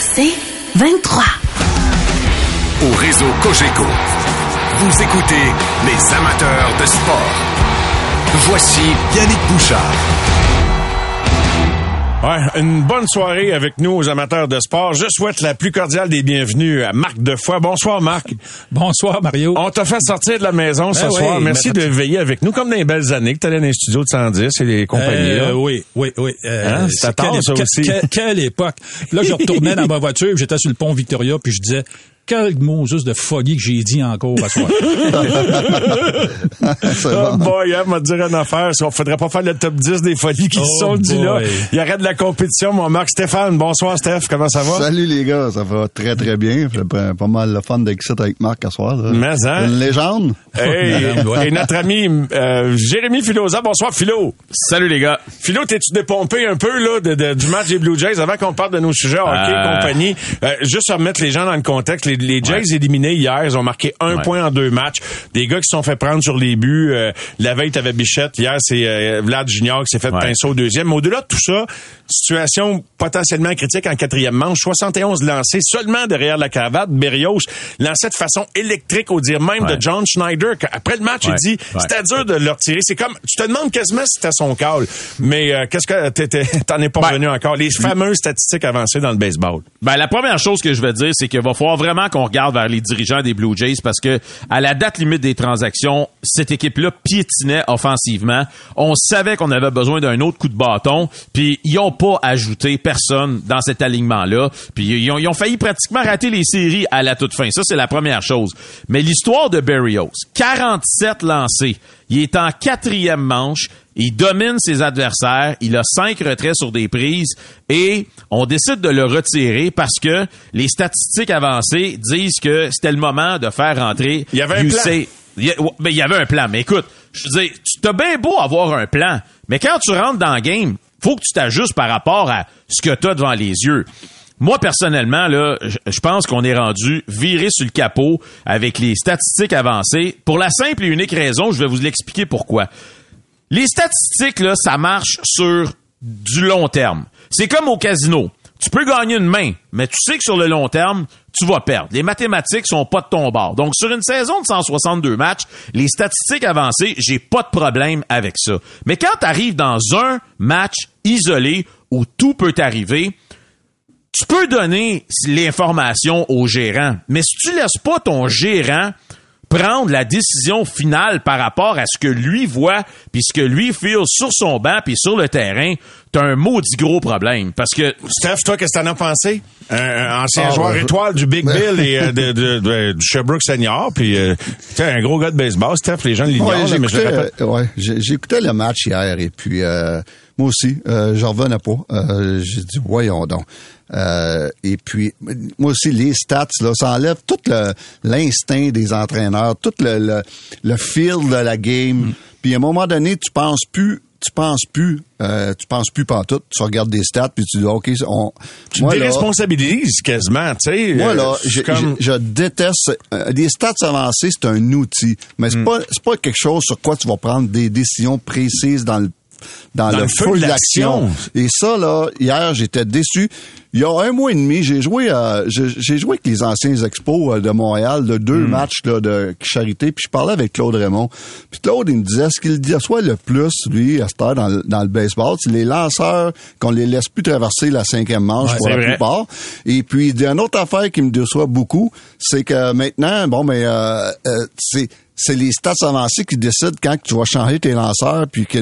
C'est 23. Au réseau Cogeco, vous écoutez les amateurs de sport. Voici Yannick Bouchard. Ouais, une bonne soirée avec nous aux amateurs de sport. Je souhaite la plus cordiale des bienvenues à Marc Defoy. Bonsoir Marc. Bonsoir Mario. On t'a fait sortir de la maison ce Ben soir. oui, Merci de veiller avec nous comme dans les belles années que t'allais dans les studios de 110 et les compagnies. Euh, oui, oui, oui. Euh, Hein, tard, quelle- ça aussi. que- quelle époque? Là, je retournais dans ma voiture, j'étais sur le pont Victoria, puis je disais, quel mot juste de folie que j'ai dit encore à. C'est Oh bon. boy, hein, m'a dire une affaire. Il faudrait pas faire le top 10 des folies qui Oh se sont dit là. Il y aurait de la compétition, mon Marc. Stéphane, bonsoir Steph. Comment ça va? Salut les gars, ça va très très bien. Pas, pas mal le fun avec Marc à soir. là. Mais, hein? Une légende. Hey, et notre ami euh, Jérémy Filosa. Bonsoir Philo. Salut les gars. Philo, t'es-tu dépompé un peu là de, de- du match des Blue Jays avant qu'on parle de nos sujets hockey Euh. compagnie? Euh, juste à remettre les gens dans le contexte, les, les Jays éliminés hier, ils ont marqué un Ouais. point en deux matchs. Des gars qui se sont fait prendre sur les buts. Euh, la veille, t'avais Bichette. Hier, c'est euh, Vlad Junior qui s'est fait Ouais. pinceau au deuxième. Mais au-delà de tout ça, situation potentiellement critique en quatrième manche. 71 lancés seulement derrière la cravate. Berrios lançait de façon électrique au dire même Ouais. de John Schneider. Après le match, Ouais. il dit Ouais. c'était dur de le retirer. C'est comme tu te demandes quasiment si c'était son call. Mais euh, qu'est-ce que t'en es pas Ben, revenu encore? Les fameuses statistiques avancées dans le baseball. Ben, la première chose que je vais dire, c'est qu'il va falloir vraiment qu'on regarde vers les dirigeants des Blue Jays parce que à la date limite des transactions, cette équipe-là piétinait offensivement. On savait qu'on avait besoin d'un autre coup de bâton, puis ils ont pas ajouté personne dans cet alignement-là. Puis ils ont, ils ont failli pratiquement rater les séries à la toute fin. Ça, c'est la première chose. Mais l'histoire de Berrios, 47 lancés. Il est en quatrième manche. Il domine ses adversaires. Il a cinq retraits sur des prises et on décide de le retirer parce que les statistiques avancées disent que c'était le moment de faire rentrer. Il y avait un plan. Il y, ben, il y avait un plan. Mais écoute, je veux dire, tu t'as bien beau avoir un plan, mais quand tu rentres dans le game, faut que tu t'ajustes par rapport à ce que tu as devant les yeux. Moi, personnellement, là, je je pense qu'on est rendu viré sur le capot avec les statistiques avancées pour la simple et unique raison, je vais vous l'expliquer pourquoi. Les statistiques, là, ça marche sur du long terme. C'est comme au casino. Tu peux gagner une main, mais tu sais que sur le long terme, tu vas perdre. Les mathématiques sont pas de ton bord. Donc, sur une saison de 162 matchs, les statistiques avancées, j'ai pas de problème avec ça. Mais quand tu arrives dans un match isolé où tout peut arriver, tu peux donner l'information au gérant, mais si tu laisses pas ton gérant prendre la décision finale par rapport à ce que lui voit, puis ce que lui feel sur son banc, puis sur le terrain, t'as un maudit gros problème. Parce que Steph, toi, qu'est-ce que t'en as pensé? Un, ancien Ah, joueur étoile du Big Bill et euh, de, de- de- du Sherbrooke Senior, puis euh, t'es un gros gars de baseball, Steph, les gens l'ignorent, Ouais, là, mais je le j'écoutais, répète. euh, ouais, j'écoutais le match hier et puis euh, moi aussi, euh, j'en revenais pas. Euh, j'ai dit voyons donc. Euh, et puis moi aussi les stats là, ça enlève tout l'instinct des entraîneurs, tout le, le, le feel de la game. Mm. Puis à un moment donné, tu penses plus tu penses plus, euh, tu penses plus pantoute, tu regardes des stats puis tu dis OK, on Tu te moi, là, déresponsabilises quasiment, tu sais. moi, euh, là, c'est je, comme- je- je déteste. euh, les stats avancées, c'est un outil, mais c'est pas c'est pas quelque chose sur quoi tu vas prendre des décisions précises dans le dans, Dans le, le feu de l'action. Et ça, là, hier, j'étais déçu. Il y a un mois et demi, j'ai joué à, j'ai joué avec les anciens expos euh, de Montréal, de Hmm. deux matchs là, de charité, puis je parlais avec Claude Raymond. Puis Claude, il me disait ce qu'il déçoit le plus, lui, à cette heure dans, le- dans le baseball, c'est les lanceurs qu'on les laisse plus traverser la cinquième manche Ouais, pour la vrai. plupart. Et puis, il y a une autre affaire qui me déçoit beaucoup, c'est que maintenant, bon, mais euh, euh, c'est c'est les stats avancés qui décident quand tu vas changer tes lanceurs, puis que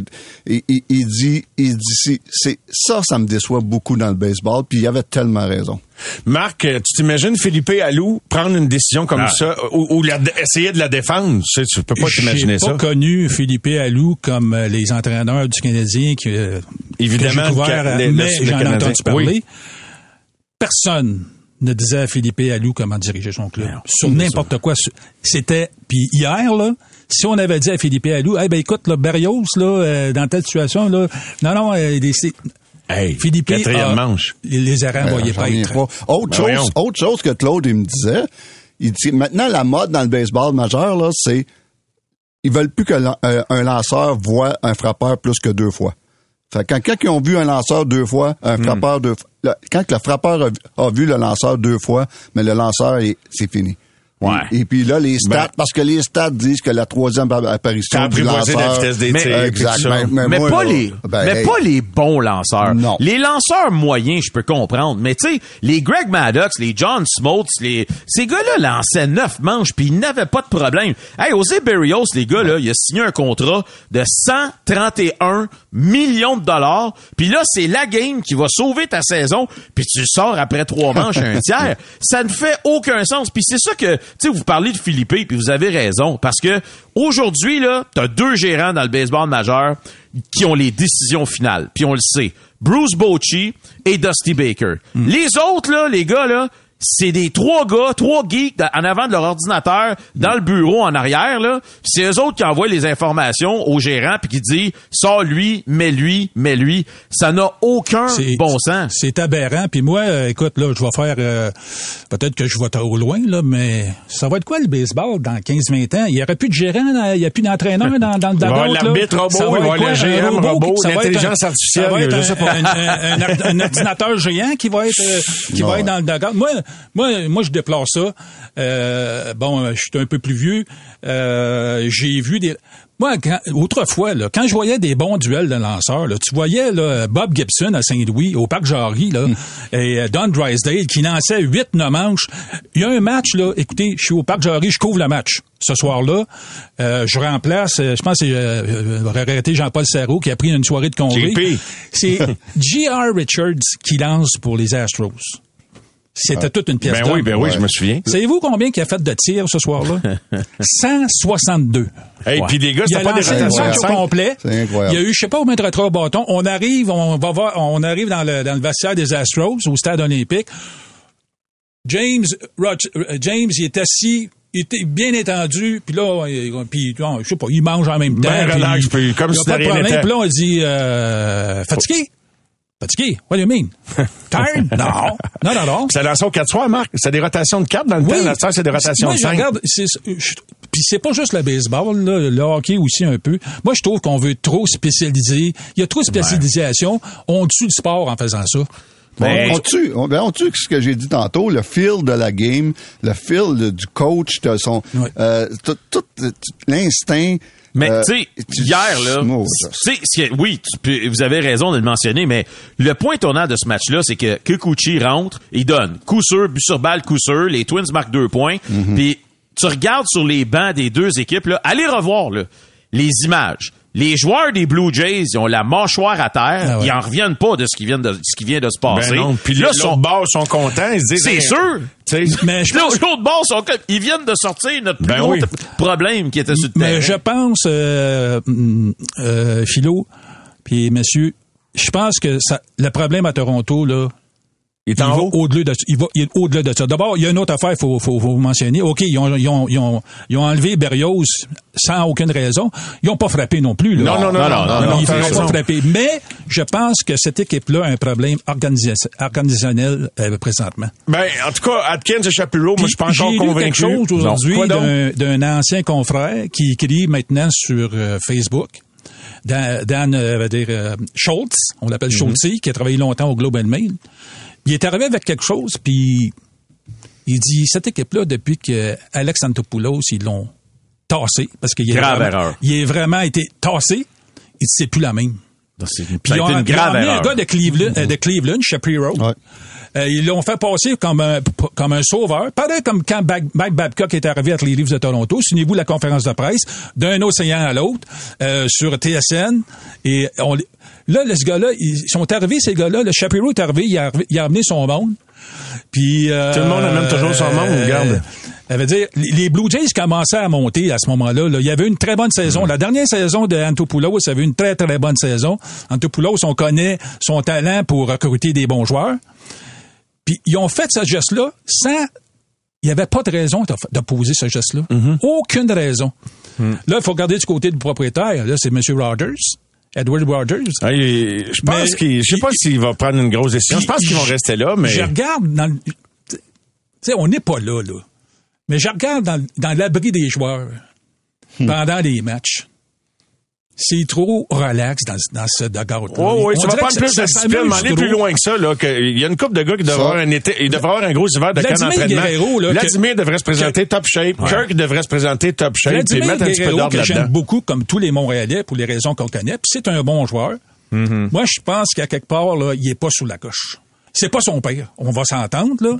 il, il- il dit, il dit, c'est- c'est ça, ça me déçoit beaucoup dans le baseball. Puis il avait tellement raison. Marc, euh, tu t'imagines Philippe Allou prendre une décision comme Ah. ça ou, ou la- essayer de la défendre? Tu, sais, tu peux pas t'imaginer J'ai ça. pas connu Philippe Allou comme euh, les entraîneurs du Canadien euh, Évidemment, que j'ai couvert, le- euh, le- mais j'en ai entendu parler. Oui. Personne ne disait à Philippe Allou comment diriger son club. Non, Sur n'importe quoi. C'était, puis hier, là, si on avait dit à Philippe Allou, eh ben écoute, là, Berrios, là, euh, dans telle situation, là, non, non, euh, des- Hey, Philippe quatrième a- manche. les arrêts Euh, voyaient j'en pas. Autre Ben chose, autre chose que Claude il me disait, il dit maintenant la mode dans le baseball majeur là, c'est ils veulent plus que lan- euh, un lanceur voit un frappeur plus que deux fois. Fait quand, quand ils ont vu un lanceur deux fois, un Hmm. frappeur deux fois, quand le frappeur a, vu- a vu le lanceur deux fois, mais le lanceur, est- c'est fini. Ouais. Et, et puis là, les stats, Ben- parce que les stats disent que la troisième apparition du lanceur... la vitesse des Mais- tirs. puis Exact. Mais- mais mais moi, pas là, les ben, mais hey. pas les bons lanceurs. Non. Les lanceurs moyens, je peux comprendre, mais tu sais, les Greg Maddox, les John Smoltz, les ces gars-là lançaient neuf manches puis ils n'avaient pas de problème. Hey, José Berrios, les gars là, il a signé un contrat de 131 millions de dollars, puis là c'est la game qui va sauver ta saison, puis tu sors après trois manches à un tiers. Ça ne fait aucun sens. Puis c'est ça que tu sais vous parlez de Philippe, puis vous avez raison parce que aujourd'hui là, t'as deux gérants dans le baseball majeur qui ont les décisions finales. Puis on le sait. Bruce Bochy et Dusty Baker. Les autres, là, les gars, là, c'est des trois gars, trois geeks dans- en avant de leur ordinateur, dans le bureau en arrière, là. C'est eux autres qui envoient les informations au gérant puis qui dit sors lui, mets lui, mets lui. Ça n'a aucun bon sens. C'est aberrant. Puis moi, euh, écoute, là, je vais faire... euh, Peut-être que je vais trop loin, là, mais ça va être quoi le baseball dans 15-20 ans? Il n'y aura plus de gérant, il n'y a plus d'entraîneur dans, dans le Il va y avoir dugout, là. l'arbitre robot, Ça va il va y être avoir quoi? le Un GM robot, être l'intelligence artificielle, Ça va être un, sais pas. un- un- un- un ordinateur géant qui va être, euh, qui va être dans le. Moi, moi, moi, je déplore ça. Euh, bon, je suis un peu plus vieux. Euh, J'ai vu des... Moi, quand- autrefois, là, quand je voyais des bons duels de lanceurs, là, tu voyais là, Bob Gibson à Saint-Louis, au Parc Jarry, là, et euh, Don Drysdale qui lançait 8-9 manches. Il y a un match, là, écoutez, je suis au Parc Jarry, je couvre le match. Ce soir-là, euh, je remplace, euh, je pense que c'est euh, euh, regretté Jean-Paul Serrault qui a pris une soirée de congé. C'est J.R. Richards qui lance pour les Astros. C'était toute une pièce Ben d'or. oui, ben oui, je me souviens. Savez-vous combien il a fait de tirs ce soir-là? 162. Hey, puis les gars, c'était pas des rotations au complet. C'est incroyable. Il y a eu, je sais pas combien de retraits au bâton. On arrive, on va voir, on arrive dans le, dans le vestiaire des Astros, au stade olympique. James, Roch- euh, James, il est assis, il était bien étendu, puis là, il- puis, je sais pas, il mange en même temps. Ben relax, puis comme il y a si pas de problème. Puis là, on dit, euh, fatigué? Fatigué? What do you mean? Tired? non. Non, non, non. C'est lancé au 4 soirs, Marc. C'est des rotations de 4 dans le temps. Là, c'est des rotations Moi, de je 5. regarde, c'est, je- puis c'est pas juste le baseball, là, le hockey aussi un peu. Moi, je trouve qu'on veut trop spécialiser. Il y a trop de spécialisation. On tue le sport en faisant ça. Ben, on, on tue, on, ben, on tue ce que j'ai dit tantôt, le feel de la game, le feel de- du coach, de son, Ouais. euh, tout, tout, tout l'instinct. Mais euh, tu sais, hier là, oui, tu vous avez raison de le mentionner, mais le point tournant de ce match-là, c'est que Kikuchi rentre, il donne coup sûr, but sur balle, coup sûr, les Twins marquent deux points, Mhm. puis tu regardes sur les bancs des deux équipes là, allez revoir là, les images. Les joueurs des Blue Jays, ils ont la mâchoire à terre, Ah ouais. ils en reviennent pas de ce qui vient de ce qui vient de se passer. Ben non. Puis là, sont bord sont contents. Ils se disent. c'est sûr. Mais je pense, L'autre bord sont ils viennent de sortir notre plus Ben gros oui. problème qui était sur le mais terrain. je pense, euh, euh, Philo, puis messieurs, je pense que ça, le problème à Toronto, là, il est au-delà de, il va il est au-delà de ça. D'abord, il y a une autre affaire, faut, faut, faut mentionner. OK, ils ont, ils ont, ils ont, ils ont enlevé Berrios sans aucune raison. Ils ont pas frappé non plus, là. Non, non, non, non, non, non, ils n'ont pas frappé. Mais, je pense que cette équipe-là a un problème organisa- organisationnel, euh, présentement. Ben, en tout cas, Atkins et Shapiro, moi, je J'ai encore lu convaincu. quelque chose aujourd'hui d'un, ancien confrère qui écrit maintenant sur euh, Facebook. Dan, Dan, euh, va dire, Schultz, on l'appelle Mhm. Schultz, qui a travaillé longtemps au Globe and Mail. Il est arrivé avec quelque chose, puis il dit, cette équipe-là, depuis que Alex Antopoulos, ils l'ont tassé, parce qu'il est vraiment- erreur. il est vraiment été tassé, il dit, c'est plus la même. C'est Puis ça a ils ont, été une grave erreur. un gars de Cleveland, euh, de Cleveland Shapiro. Ouais. Euh, ils l'ont fait passer comme un, comme un sauveur. Pareil comme quand Mike Babcock est arrivé avec les livres de Toronto. Souvenez-vous de la conférence de presse d'un océan à l'autre euh, sur TSN. Et on, là, ce gars-là, ils sont arrivés, ces gars-là. Le Shapiro est arrivé, il a, il a amené son monde. Puis, euh, Tout le monde amène toujours son monde, regarde. Ça veut dire, les les Blue Jays commençaient à monter à ce moment-là. là. Il y avait une très bonne saison. La dernière saison de Antopoulos avait une très, très bonne saison. Antopoulos, on connaît son talent pour recruter des bons joueurs. Puis ils ont fait ce geste-là sans... Il n'y avait pas de raison de, poser ce geste-là. Aucune raison. Là, il faut regarder du côté du propriétaire. Là, c'est M. Rogers, Edward Rogers. Hey, je pense qu'il, je sais pas s'il va prendre une grosse décision. Je pense qu'ils vont rester là, mais. Je regarde dans le- Tu sais, on n'est pas là, là. Mais je regarde dans, dans l'abri des joueurs Hmm. pendant les matchs. C'est trop relax dans, dans ce dugout. Oui, oui, ça va prendre plus de discipline, mais aller plus loin que ça, là, il y a une couple de gars qui devraient avoir un été, il devrait avoir un gros hiver de camp d'entraînement. Vladimir devrait se présenter top shape. Kirk devrait se présenter top shape. Vladimir mettre un petit peu d'ordre que j'aime beaucoup, comme tous les Montréalais, pour les raisons qu'on connaît, puis c'est un bon joueur. Mm-hmm. Moi, je pense qu'à quelque part, là, il est pas sous la coche. C'est pas son père. On va s'entendre, là.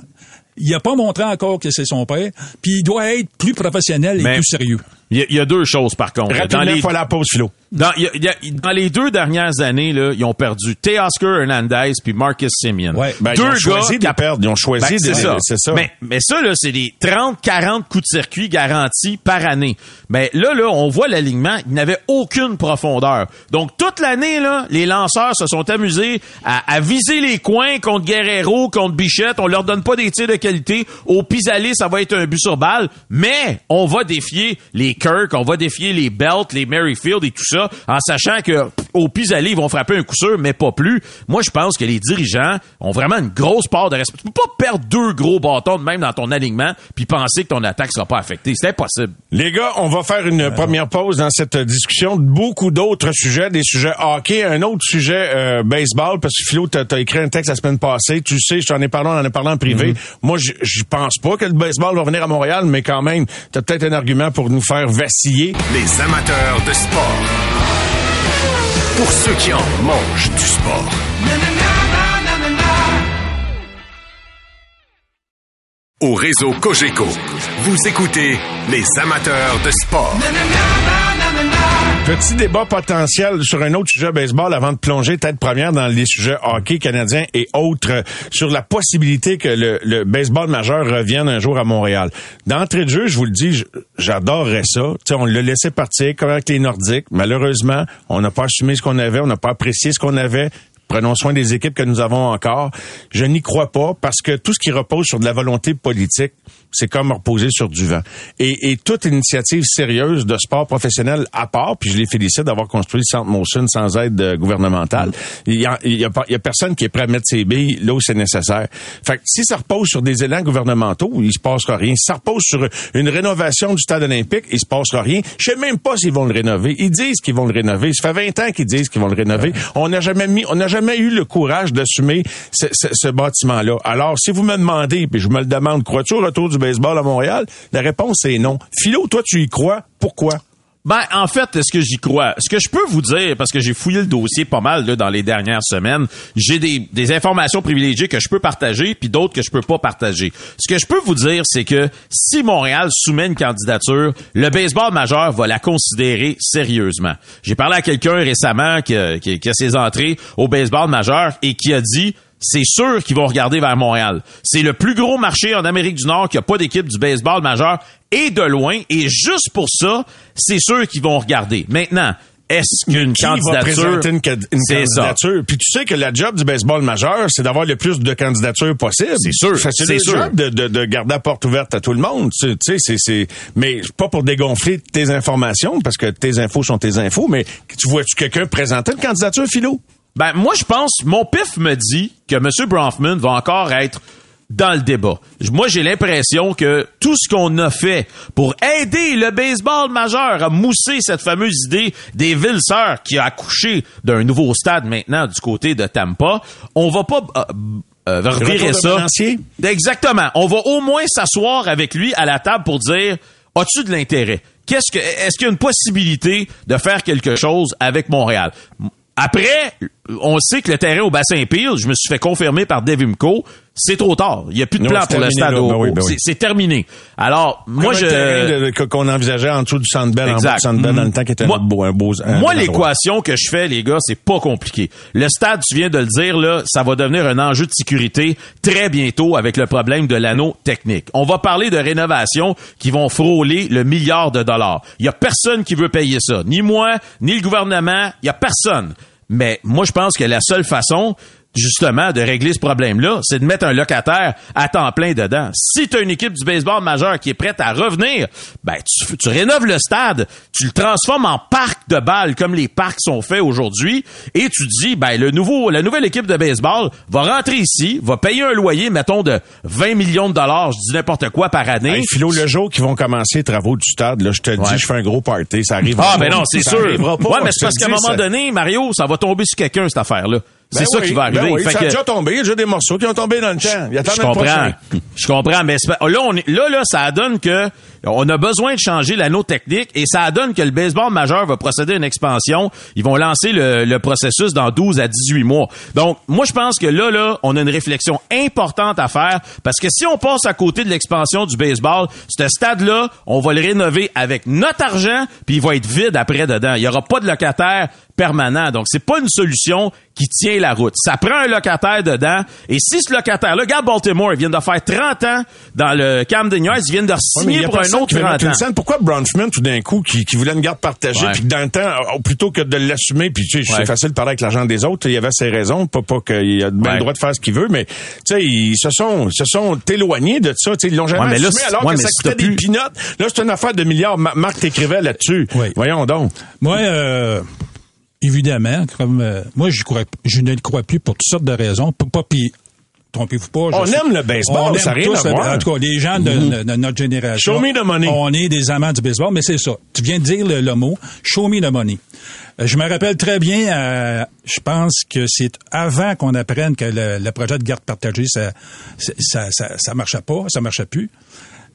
Il a pas montré encore que c'est son père, puis il doit être plus professionnel et plus sérieux. Il y, a deux choses, par contre. Rapidement, dans les... la pause, Philo. Dans, y a, dans, les deux dernières années, là, ils ont perdu Teoscar Hernandez puis Marcus Simeon. Ouais, ben, deux ils ont choisi de perdre. Ils ont choisi ben, de ça. C'est ça. Mais, mais ça, là, c'est des 30-40 coups de circuit garantis par année. Mais là, là, on voit l'alignement. Il n'avait aucune profondeur. Donc, toute l'année, là, les lanceurs se sont amusés à, à, viser les coins contre Guerrero, contre Bichette. On leur donne pas des tirs de qualité. Au pis-aller, ça va être un but sur balle. Mais on va défier les Kirk, on va défier les Belt, les Merrifield et tout ça, en sachant que au pis-aller, ils vont frapper un coup sûr, mais pas plus. Moi, je pense que les dirigeants ont vraiment une grosse part de respect. Tu peux pas perdre deux gros bâtons de même dans ton alignement puis penser que ton attaque sera pas affectée. C'est impossible. Les gars, on va faire une première pause dans cette discussion. Beaucoup d'autres sujets, des sujets hockey, un autre sujet euh, baseball, parce que Philo, t'as as écrit un texte la semaine passée. Tu sais, je t'en ai parlé, on en a parlé en privé. Mm-hmm. Moi, je pense pas que le baseball va venir à Montréal, mais quand même, t'as peut-être un argument pour nous faire vaciller. Les amateurs de sport. Pour ceux qui en mangent du sport. Au réseau Cogeco, vous écoutez les amateurs de sport. Petit débat potentiel sur un autre sujet baseball avant de plonger tête première dans les sujets hockey canadien et autres sur la possibilité que le, baseball majeur revienne un jour à Montréal. D'entrée de jeu, je vous le dis, j'adorerais ça. sais, on l'a laissé partir comme avec les Nordiques. Malheureusement, on n'a pas assumé ce qu'on avait, on n'a pas apprécié ce qu'on avait prenons soin des équipes que nous avons encore. Je n'y crois pas parce que tout ce qui repose sur de la volonté politique, c'est comme reposer sur du vent. Et, et, toute initiative sérieuse de sport professionnel à part, puis je les félicite d'avoir construit le Centre Motion sans aide gouvernementale, il y a, il y, a, il y a personne qui est prêt à mettre ses billes là où c'est nécessaire. Fait que si ça repose sur des élans gouvernementaux, il se passera rien. Si ça repose sur une rénovation du stade olympique, il se passera rien. Je sais même pas s'ils vont le rénover. Ils disent qu'ils vont le rénover. Ça fait 20 ans qu'ils disent qu'ils vont le rénover. On n'a jamais mis, on n'a jamais eu le courage d'assumer ce bâtiment-là. Alors, si vous me demandez, puis je me le demande, crois-tu au retour du baseball à Montréal? La réponse est non. Philo, toi, tu y crois. Pourquoi? Ben, en fait, est-ce que j'y crois? Ce que je peux vous dire, parce que j'ai fouillé le dossier pas mal là, dans les dernières semaines, j'ai des, des informations privilégiées que je peux partager, puis d'autres que je peux pas partager. Ce que je peux vous dire, c'est que si Montréal soumet une candidature, le baseball majeur va la considérer sérieusement. J'ai parlé à quelqu'un récemment qui, qui, qui a ses entrées au baseball majeur et qui a dit c'est sûr qu'ils vont regarder vers Montréal. C'est le plus gros marché en Amérique du Nord qui a pas d'équipe du baseball majeur et de loin. Et juste pour ça, c'est sûr qu'ils vont regarder. Maintenant, est-ce qu'une candidature va une, candidature? Puis tu sais que la job du baseball majeur, c'est d'avoir le plus de candidatures possible. C'est sûr. C'est sûr. job de, de, de, garder la porte ouverte à tout le monde. Tu sais, c'est c'est mais pas pour dégonfler tes informations parce que tes infos sont tes infos. Mais tu vois-tu quelqu'un présenter une candidature, Philo? Ben, moi, je pense, mon pif me dit que M. Bronfman va encore être dans le débat. Moi, j'ai l'impression que tout ce qu'on a fait pour aider le baseball majeur à mousser cette fameuse idée des villes sœurs qui a accouché d'un nouveau stade maintenant du côté de Tampa, on va pas euh, euh revirer ça. Exactement. On va au moins s'asseoir avec lui à la table pour dire as-tu de l'intérêt? Qu'est-ce que est-ce qu'il y a une possibilité de faire quelque chose avec Montréal? Après, on sait que le terrain au bassin Peel, je me suis fait confirmer par Devimco, c'est trop tard. Il n'y a plus de plan pour le stade. Ben ben c'est terminé. Alors, moi, je... qu'on envisageait en dessous du Sandbell, en du Sandbell, dans le temps qui était moi, un beau, un beau Moi, l'équation que je fais, les gars, c'est pas compliqué. Le stade, tu viens de le dire, là, ça va devenir un enjeu de sécurité très bientôt avec le problème de l'anneau technique. On va parler de rénovation qui vont frôler le milliard de dollars. Il y a personne qui veut payer ça. Ni moi, ni le gouvernement. Il y a personne. Mais moi, je pense que la seule façon justement, de régler ce problème-là, c'est de mettre un locataire à temps plein dedans. Si tu as une équipe du baseball majeur qui est prête à revenir, ben tu, tu rénoves le stade, tu le transformes en parc de balles comme les parcs sont faits aujourd'hui, et tu dis, ben le nouveau, la nouvelle équipe de baseball va rentrer ici, va payer un loyer, mettons de 20 millions de dollars, je dis n'importe quoi par année. Hey, Philo, le jour qu'ils vont commencer les travaux du stade, là, je te Ouais. dis, je fais un gros party, ça arrive. Ah ben non, c'est sûr. arrivera pas, ouais, mais c'est parce qu'à un moment ça- donné, Mario, ça va tomber sur quelqu'un cette affaire-là. C'est Ben ça oui, qui va ben arriver. oui, Fait ça a que- déjà tombé. Il y a déjà des morceaux qui ont tombé dans le champ. Je comprends. Je comprends, mais c'est pas- là, on est, là, là, ça donne que on a besoin de changer l'anneau technique et ça donne que le baseball majeur va procéder à une expansion. Ils vont lancer le, le processus dans 12 à 18 mois. Donc, moi, je pense que là, là, on a une réflexion importante à faire parce que si on passe à côté de l'expansion du baseball, ce stade-là, on va le rénover avec notre argent puis il va être vide après dedans. Il y aura pas de locataire permanent. Donc, c'est pas une solution qui tient la route. Ça prend un locataire dedans. Et si ce locataire-là, regarde Baltimore, ils viennent de faire 30 ans dans le Camden Yards, ils viennent de signer pour un autre 30 ans. Pourquoi Bronfman, tout d'un coup, qui, qui voulait une garde partagée, puis que dans le temps, euh, plutôt que de l'assumer, puis tu sais, Ouais. c'est facile de parler avec l'argent des autres, il y avait ses raisons, pas, pas qu'il a bien le droit de faire ce qu'il veut, mais tu sais, ils se sont, ils se sont éloignés de ça, tu sais, ils l'ont jamais Ouais, mais là, assumé alors ouais, que ça coûtait des plus- pinottes. Là, c'est une affaire de milliards. Ma- Marc t'écrivait là-dessus. Oui. Voyons donc. Moi, euh, évidemment, comme euh, moi, je crois, je ne le crois plus pour toutes sortes de raisons. Pas, pas puis trompez-vous pas. On sais- aime le baseball, on ça aime tous. En tout cas, les gens de, de- de notre génération. Show me the money. On est des amants du baseball, mais c'est ça. Tu viens de dire le, le mot. Show me the money. Euh, Je me rappelle très bien, euh, je pense que c'est avant qu'on apprenne que le, le projet de garde partagée, ça, ça, ça, ça marchait pas, ça marchait plus.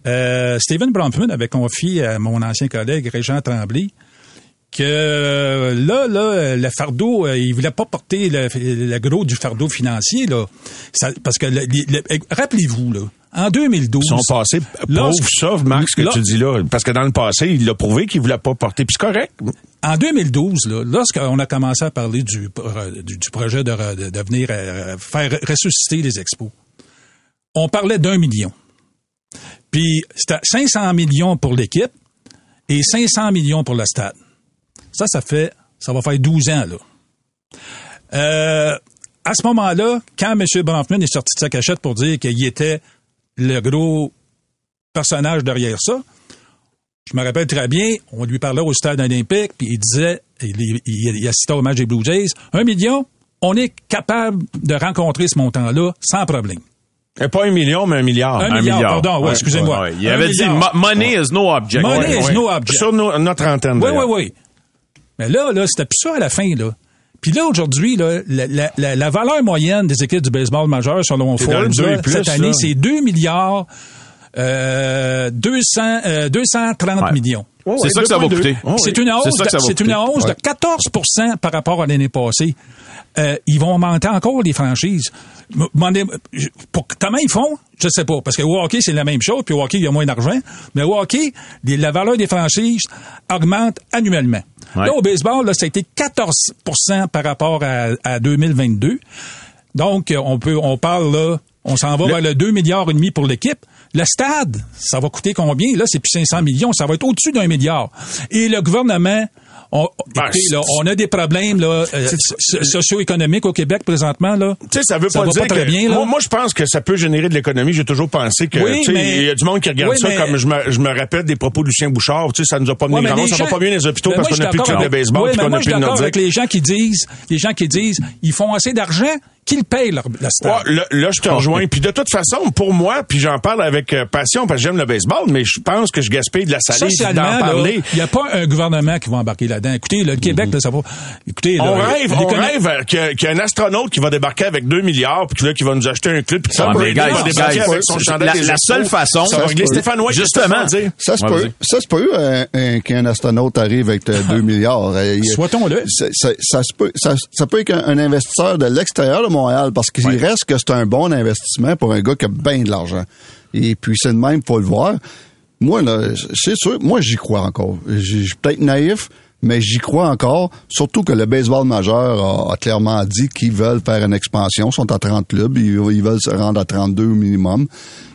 Euh, Stephen Bronfman avait confié à mon ancien collègue Régent Tremblay que euh, là, là, le fardeau, euh, il voulait pas porter le, le gros du fardeau financier, là. Ça- parce que, le- rappelez-vous, là, en 2012... Ils sont passés lorsque- pauvres, ça, Marc, ce que là- tu dis là. Parce que dans le passé, il l'a prouvé qu'il voulait pas porter. Puis c'est correct. En 2012, là, lorsqu'on a commencé à parler du, du, du projet de, re- de, de venir euh, faire ressusciter les expos, on parlait d'un million. Puis c'était 500 millions pour l'équipe et 500 millions pour le stade. Ça, ça fait, ça va faire 12 ans, là. Euh, à ce moment-là, quand M. Bronfman est sorti de sa cachette pour dire qu'il était le gros personnage derrière ça, je me rappelle très bien, on lui parlait au stade olympique, puis il disait, il, il, il assistait au match des Blue Jays, un million, on est capable de rencontrer ce montant-là sans problème. Et pas un million, mais un milliard. Un milliard, pardon, ouais, excusez-moi. Ouais, il Un avait dit milliard. money is no object. Money is no object. Sur notre antenne. Oui, oui, oui. Mais là, là, c'était plus ça à la fin, là. Puis là, aujourd'hui, là, la, la- la- la valeur moyenne des équipes du baseball majeur, selon Forbes, là, plus, cette année, c'est 2 milliards euh, 200, euh, 230 Ouais. millions. Oh, C'est oui, ça que ça va 2,2. coûter. Oh. C'est une hausse, C'est une hausse Ouais. de 14% par rapport à l'année passée. Euh, ils vont augmenter encore les franchises. Pour- comment ils font? Je sais pas. Parce que au hockey, c'est la même chose, puis au hockey, il y a moins d'argent. Mais au hockey, les- la valeur des franchises augmente annuellement. Ouais. Là, au baseball, là, ça a été 14% par rapport à, à 2022. Donc, euh, on peut, on parle là, on s'en va vers le 2 milliards et demi pour l'équipe. Le stade, ça va coûter combien? Là, c'est plus 500 millions. Ça va être au-dessus d'un milliard. Et le gouvernement, on, Ben, écoutez, là, on a des problèmes là, euh, so- socio-économiques au Québec présentement. Là. Ça veut Ça pas dire pas très que... bien, là. moi, moi, je pense que ça peut générer de l'économie. J'ai toujours pensé que, Oui, tu sais, mais- il y a du monde qui regarde Oui, ça mais- comme je me, je me répète des propos de Lucien Bouchard. Ça nous a pas mené Ouais, grand Ça va pas bien les hôpitaux parce qu'on n'a plus de club de baseball Oui, qu'on n'a plus de d'accord Nordique. avec les gens qui disent, les gens qui disent, ils font assez d'argent qu'ils payent leur, la stade. Ouais, là, là, je te rejoins. Puis de toute façon, pour moi, puis j'en parle avec euh, passion parce que j'aime le baseball, mais je pense que je gaspille de la salive d'en là, parler. il n'y a pas un gouvernement qui va embarquer là-dedans. Écoutez, le Québec, là, ça va. Écoutez, là, On rêve, on rêve euh, qu'il y a- un astronaute qui va débarquer avec 2 milliards puis là, qui va nous acheter un club puis ça Ouais, va mais aider, guys, il va débarquer guys, avec son c'est- chandail la- la seule façon- ça va régler. Stéphane White, Justement. veux dire? Ça se peut. Ça se peut un- un- qu'un astronaute arrive avec euh, 2 milliards. Euh, c'est- Ça, se peut, ça, ça peut être un, un investisseur de l'extérieur de Montréal parce qu'il reste que c'est un bon investissement pour un gars qui a bien de l'argent. Et puis c'est de même, faut le voir. Moi, là, c'est sûr, moi j'y crois encore. Je je suis peut-être naïf, mais j'y crois encore. Surtout que le baseball majeur a, a clairement dit qu'ils veulent faire une expansion. Ils sont à 30 clubs, ils, ils veulent se rendre à 32 au minimum.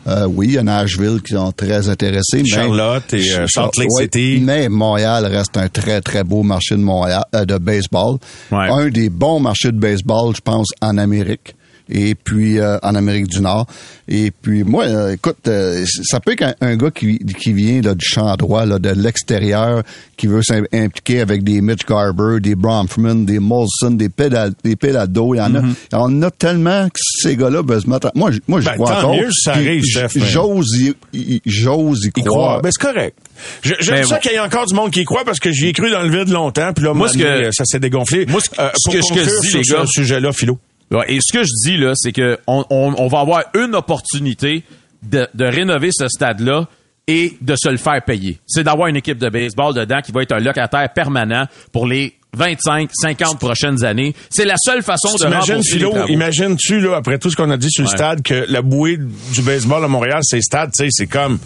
Euh, oui, il y a Nashville qui sont très intéressés. mais- Charlotte et, euh, Salt Lake Ouais, City. Mais Montréal reste un très, très beau marché de Montréal, euh, de baseball. Ouais. Un des bons marchés de baseball, je pense, en Amérique. Et puis euh, en Amérique du Nord. Et puis moi, euh, écoute, euh, ça peut être un, un gars qui, qui vient là, du champ droit, là, de l'extérieur, qui veut s'impliquer avec des Mitch Garber, des Bromfman, des Molson, des, pédal, des Pédado. Il y en a, il y en a tellement que ces gars-là peuvent se mettre. Moi, j- moi, je Ben, crois tant encore. ça arrive, J'ose y, y- j'ose y y croire. Ben, c'est correct. Je- J'aime ça bon. qu'il y ait encore du monde qui y croit parce que j'y ai cru dans le vide longtemps, puis là, Moi, moi, ce que- ça s'est dégonflé. Moi, ce- Euh, ce pour que- ce que je conclure dis, sur les ce sujet-là, Philo. Ouais, Et ce que je dis là, c'est que on, on- on va avoir une opportunité de, de rénover ce stade-là et de se le faire payer. C'est d'avoir une équipe de baseball dedans qui va être un locataire permanent pour les 25, 50 prochaines années. C'est la seule façon de Imagine, rembourser les Philo, imagines-tu, là, après tout ce qu'on a dit sur le stade, que la bouée du baseball à Montréal, c'est stade, tu sais, c'est comme...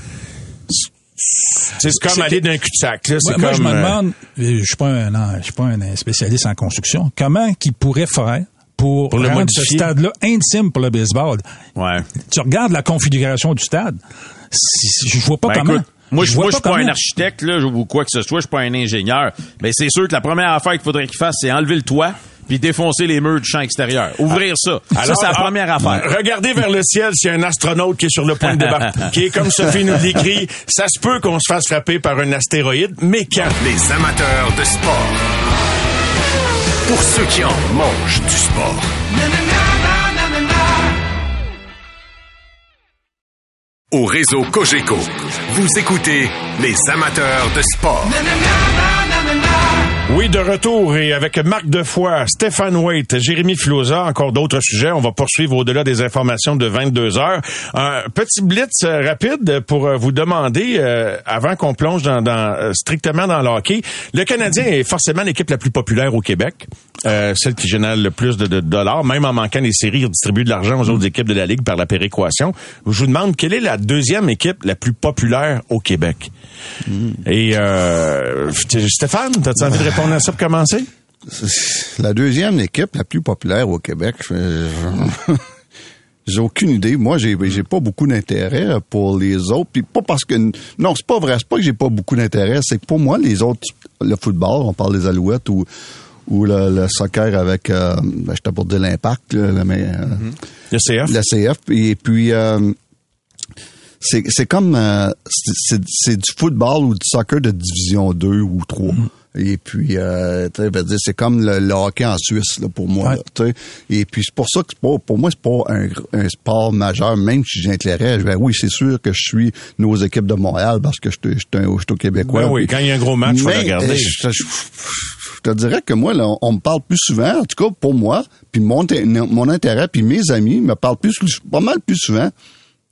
C'est comme aller d'un cul-de-sac, là. Moi, moi, je me euh, demande, je suis pas un, non, je suis pas un spécialiste en construction, comment qu'ils pourraient faire pour, Pour le rendre ce stade-là intime pour le baseball. Ouais. Tu regardes la configuration du stade, si- je vois pas Ben, comment. écoute, moi, je, vois moi, je suis pas un architecte, là, ou quoi que ce soit, je suis pas un ingénieur. Mais c'est sûr que la première affaire qu'il faudrait qu'il fasse, c'est enlever le toit puis défoncer les murs du champ extérieur. Ouvrir ça. ça, Alors, c'est la ah, première affaire. Regardez vers le ciel s'il y a un astronaute qui est sur le point de débarquer. Comme Sophie nous l'écrit, ça se peut qu'on se fasse frapper par un astéroïde, mais quand? Les amateurs de sport. Pour ceux qui en mangent du sport. Au réseau Cogeco, vous écoutez les amateurs de sport. Oui, de retour et avec Marc Defoy, Stéphane Waite, Jérémy Filosa, encore d'autres sujets. On va poursuivre au-delà des informations de 22 heures. Un petit blitz euh, rapide pour euh, vous demander, euh, avant qu'on plonge dans, dans, euh, strictement dans le hockey, le Canadien est forcément l'équipe la plus populaire au Québec, euh, celle qui génère le plus de, de dollars, même en manquant les séries, il redistribue de l'argent aux autres équipes de la Ligue par la péréquation. Je vous demande, quelle est la deuxième équipe la plus populaire au Québec? Et euh, Stéphane, t'as-tu envie de répondre pour commencer? C'est la deuxième équipe la plus populaire au Québec. J'ai aucune idée. Moi, j'ai j'ai pas beaucoup d'intérêt pour les autres. Puis pas parce que non, c'est pas vrai. C'est pas que j'ai pas beaucoup d'intérêt. C'est que pour moi, les autres, le football, on parle des Alouettes ou ou le, le soccer avec, euh, ben, j'étais pour dire l'impact, là, mais euh, Le CF? la CF. Et puis, euh, c'est c'est comme, euh, c'est du football ou du soccer de division 2 ou 3. Et puis, euh, dire, c'est comme le, le hockey en Suisse là, pour moi. Ouais. là. Et puis, c'est pour ça que c'est pas, pour moi, c'est pas un, un sport majeur, même si j'ai intérêt. Ben oui, c'est sûr que je suis nos équipes de Montréal parce que je suis je suis un- au Québécois. Ben oui, Puis- quand il y a un gros match, faut mais, le regarder. euh, Je, je- je te dirais que moi, là, on me parle plus souvent, en tout cas pour moi, puis mon, mon intérêt, puis mes amis me parlent plus, pas mal plus souvent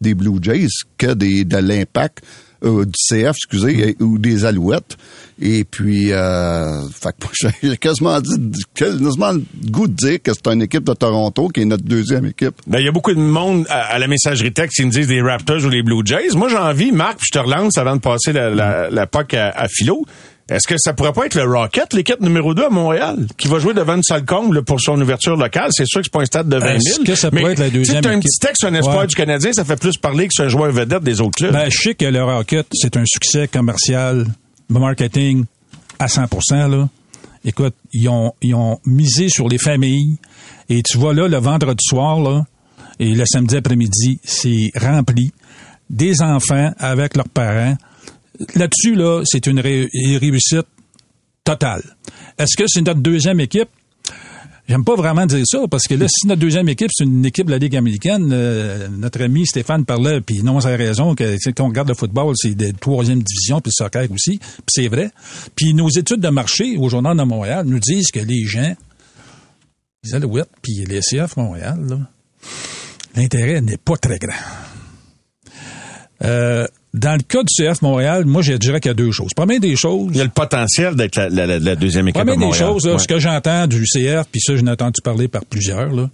des Blue Jays que des de l'impact euh, du CF, excusez, et- ou des Alouettes. Et puis, euh, fait que j'ai quasiment dit, quasiment le goût de dire que c'est une équipe de Toronto qui est notre deuxième équipe. Ben, il y a beaucoup de monde à, à la messagerie texte qui me disent des Raptors ou les Blue Jays. Moi, j'ai envie, Marc, puis je te relance avant de passer la, la, la POC à, à Philo. Est-ce que ça pourrait pas être le Rocket, l'équipe numéro 2 à Montréal, qui va jouer devant une salle comble pour son ouverture locale? C'est sûr que c'est pas un stade de 20 000. Est-ce que ça pourrait être la deuxième t'as un équipe? petit texte un espoir Ouais. du Canadien, ça fait plus parler que sur un joueur vedette des autres clubs. Ben, je sais que le Rocket, c'est un succès commercial, marketing à 100 là. Écoute, ils ont, ils ont misé sur les familles. Et tu vois là, le vendredi soir, là, et le samedi après-midi, c'est rempli. Des enfants avec leurs parents. Là-dessus, là, c'est une ré- une réussite totale. Est-ce que c'est notre deuxième équipe? J'aime pas vraiment dire ça, parce que là, si notre deuxième équipe, c'est une équipe de la Ligue américaine, euh, notre ami Stéphane parlait, puis non, a raison, que c'est- quand on regarde le football, c'est de troisième division, puis le soccer aussi, puis c'est vrai. Puis nos études de marché au Journal de Montréal nous disent que les gens, les Alouettes, puis les CF Montréal, l'intérêt n'est pas très grand. Euh, dans le cas du CF Montréal, moi, je dirais qu'il y a deux choses. Première des choses, il y a le potentiel d'être la, la- la- la deuxième équipe Première à des choses, là, Ouais. ce que j'entends du CF, puis ça, j'en ai entendu parler par plusieurs, là,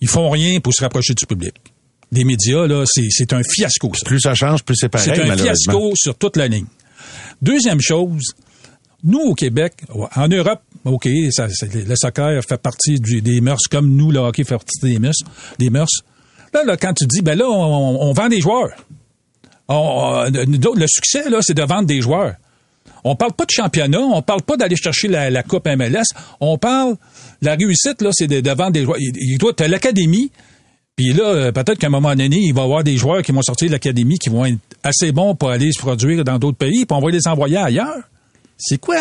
ils font rien pour se rapprocher du public. Des médias, là, c'est, un fiasco, ça. Plus ça change, plus c'est pareil, C'est un fiasco sur toute la ligne. Deuxième chose, nous, au Québec, en Europe, OK, ça, le soccer fait partie du- des mœurs, comme nous, le hockey fait partie des mœurs. Des mœurs. Là, là, quand tu dis, ben là, on, on vend des joueurs. Euh, le succès, c'est de vendre des joueurs. On parle pas de championnat, on parle pas d'aller chercher la, Coupe MLS, on parle, la réussite, là, c'est de, vendre des joueurs. Il, il doit, t'as l'académie, Puis là, euh, peut-être qu'à un moment donné, il va y avoir des joueurs qui vont sortir de l'académie qui vont être assez bons pour aller se produire dans d'autres pays, puis on va les envoyer ailleurs. C'est quoi?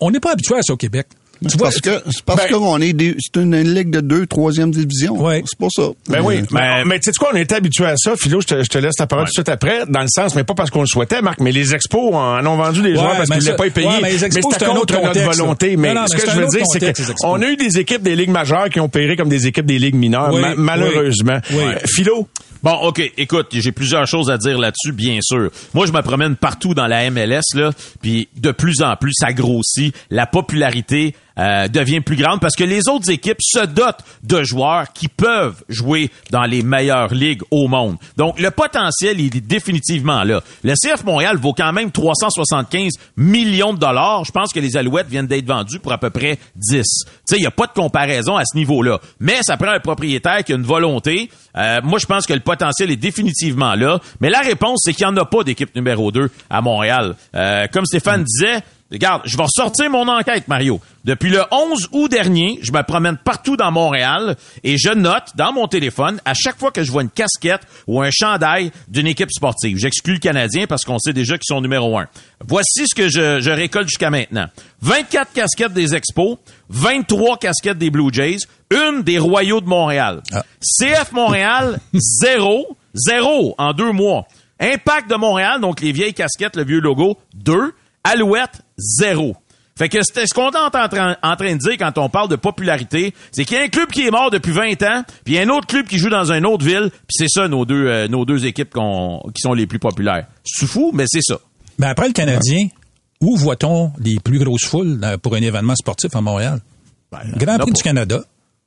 On n'est pas habitué à ça au Québec. Tu vois, Parce que c'est parce Ben- qu'on est des- c'est une, une ligue de deux, troisième division. Ouais. C'est pour ça. Ben oui, Euh, mais, mais tu sais quoi, on était habitué à ça. Philo, je te, je te laisse ta parole tout de suite après, dans le sens, mais pas parce qu'on le souhaitait, Marc, mais les expos en ont vendu des Ouais, joueurs parce qu'ils voulaient ça- pas les payer. ouais, mais les expos, c'était c'est un contre autre notre contexte, volonté. Mais Non, non, ce que je veux dire, c'est contexte, qu'on a eu des équipes des ligues majeures qui ont payé comme des équipes des ligues mineures, Oui, ma- malheureusement. oui. Euh, Philo, Bon, OK, écoute, j'ai plusieurs choses à dire là-dessus, bien sûr. Moi, je me promène partout dans la MLS, là, puis de plus en plus, ça grossit. La popularité euh, devient plus grande parce que les autres équipes se dotent de joueurs qui peuvent jouer dans les meilleures ligues au monde. Donc, le potentiel, il est définitivement là. Le CF Montréal vaut quand même 375 millions de dollars. Je pense que les Alouettes viennent d'être vendues pour à peu près 10. Tu sais, il n'y a pas de comparaison à ce niveau-là. Mais ça prend un propriétaire qui a une volonté. Euh, moi, je pense que le potentiel est définitivement là. Mais la réponse, c'est qu'il n'y en a pas d'équipe numéro 2 à Montréal. Euh, comme Stéphane disait, Regarde, je vais ressortir mon enquête, Mario. Depuis le 11 août dernier, je me promène partout dans Montréal et je note dans mon téléphone à chaque fois que je vois une casquette ou un chandail d'une équipe sportive. J'exclus le Canadien parce qu'on sait déjà qu'ils sont numéro un. Voici ce que je, je récolte jusqu'à maintenant. 24 casquettes des Expos, 23 casquettes des Blue Jays, une des Royaux de Montréal. CF Montréal, zéro, zéro en deux mois. Impact de Montréal, donc les vieilles casquettes, le vieux logo, deux. Alouette, zéro. Fait que ce qu'on est en train, en train de dire quand on parle de popularité, c'est qu'il y a un club qui est mort depuis 20 ans, puis il y a un autre club qui joue dans une autre ville, puis c'est ça nos deux euh, nos deux équipes qui sont les plus populaires. C'est fou, mais c'est ça. Ben après le Canadien, où voit-on les plus grosses foules euh, pour un événement sportif à Montréal? Grand Prix du Canada.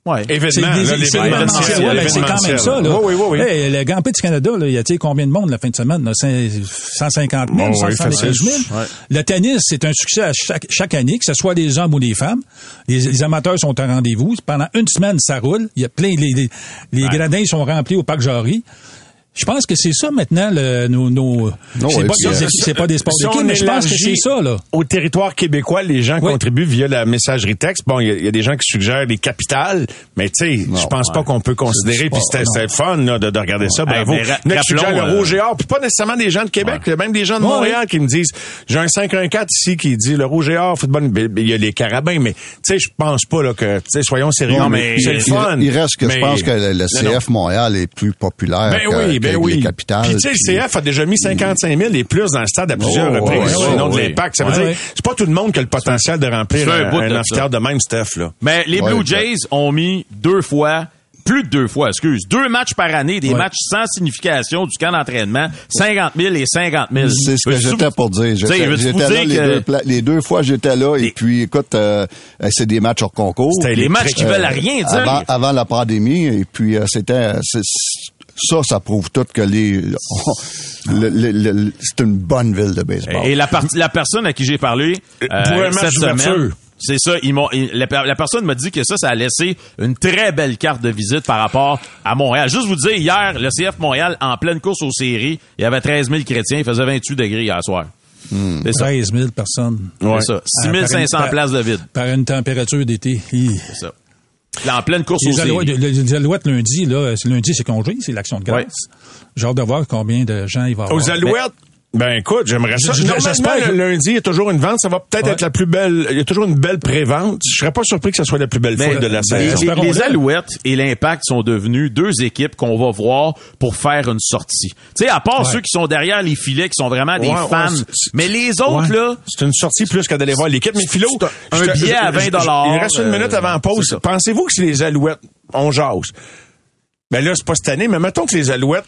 Ouais. événement, C'est des- ben, c'est quand même ça. Là. Oui, oui, oui. Hey, le Grand Prix du Canada, il y a combien de monde la fin de semaine? Là? Cin- 150 000, Oh, oui, 175 000. facile. Ouais. Le tennis, c'est un succès à chaque, chaque année, que ce soit les hommes ou les femmes. Les, les amateurs sont au rendez-vous. Pendant une semaine, ça roule. Il y a plein, les, les, les gradins sont remplis au parc Jarry. Je pense que c'est ça maintenant, le, nos, nos Non, c'est ouais, pas, euh, c'est pas des sports Si d'équipe, mais je pense que c'est ça, là. Au territoire québécois, les gens Oui. contribuent via la messagerie texte. Bon, il y, a- il y a des gens qui suggèrent les capitales, mais tu sais, je pense pas qu'on peut considérer. Puis c'était fun là, de, de regarder ça. Bravo. mais ra- Il y en a qui rappelons, suggèrent le euh, Rouge et Or, puis pas nécessairement des gens de Québec, il y a même des gens de Ouais, Montréal qui me disent, j'ai un 514 ici qui dit le Rouge et Or, football, il y a les carabins, mais tu sais, je pense pas là que, tu sais, soyons sérieux. Non, mais mais c'est fun. il reste que je Mais- pense que le. CF Montréal est plus populaire Ben oui, ben oui. les capitales. Puis tu sais, le CF a déjà mis 55 000 et plus dans le stade à plusieurs Oh, reprises ouais, au nom ouais, de ouais. l'impact. Ça veut Ouais, dire, ouais. c'est pas tout le monde qui a le potentiel de remplir un un, de amphithéâtre de même, Steph, là. Mais les Ouais, Blue. Jays ont mis deux fois, plus de deux fois, excuse, deux matchs par année, des Ouais. matchs sans signification du camp d'entraînement, 50 000 et 50 000. C'est ce que j'étais pour dire. J'étais là dire les, que- deux, pla- les deux fois j'étais là Les- et puis écoute, euh, euh, c'est des matchs hors concours. C'était Les matchs qui veulent rien dire. Avant, avant la pandémie et puis euh, c'était c'est- ça, ça prouve tout que les le- le- le- c'est une bonne ville de baseball. Et la, personne à qui j'ai parlé euh, Pour un match cette semaine, c'est ça. Ils m'ont, ils- la, la personne m'a dit que ça, ça a laissé une très belle carte de visite par rapport à Montréal. Juste vous dire, hier, le CF Montréal, en pleine course aux séries, il y avait 13 000 chrétiens, il faisait 28 degrés hier soir. C'est ça. 13 000 personnes. C'est ça. 6 500 Par une- places de vide. Par une température d'été. Hi. C'est ça. Puis en pleine course aux Les séries. alouettes, les- les alouettes lundi, là, lundi, c'est congé, c'est l'action de grâce. Ouais. J'ai hâte de voir combien de gens il va y avoir. Aux Alouettes, ben écoute, j'aimerais ça. J'espère que- le lundi, il y a toujours une vente. Ça va peut-être Ouais. être la plus belle. Il y a toujours une belle pré-vente. Je serais pas surpris que ce soit la plus belle foule de la saison. les- Alouettes et l'Impact sont devenus deux équipes qu'on va voir pour faire une sortie. Tu sais, à part Ouais. ceux qui sont derrière les filets, qui sont vraiment des Ouais, fans. mais les autres, Ouais. là, C'est une sortie plus que d'aller voir l'équipe. Mais Philo, un je billet à je- 20 je- Il reste une euh, minute avant la c'est pause. Pensez-vous que c'est les Alouettes? On jase? Ben là, c'est pas cette année, mais mettons que les Alouettes.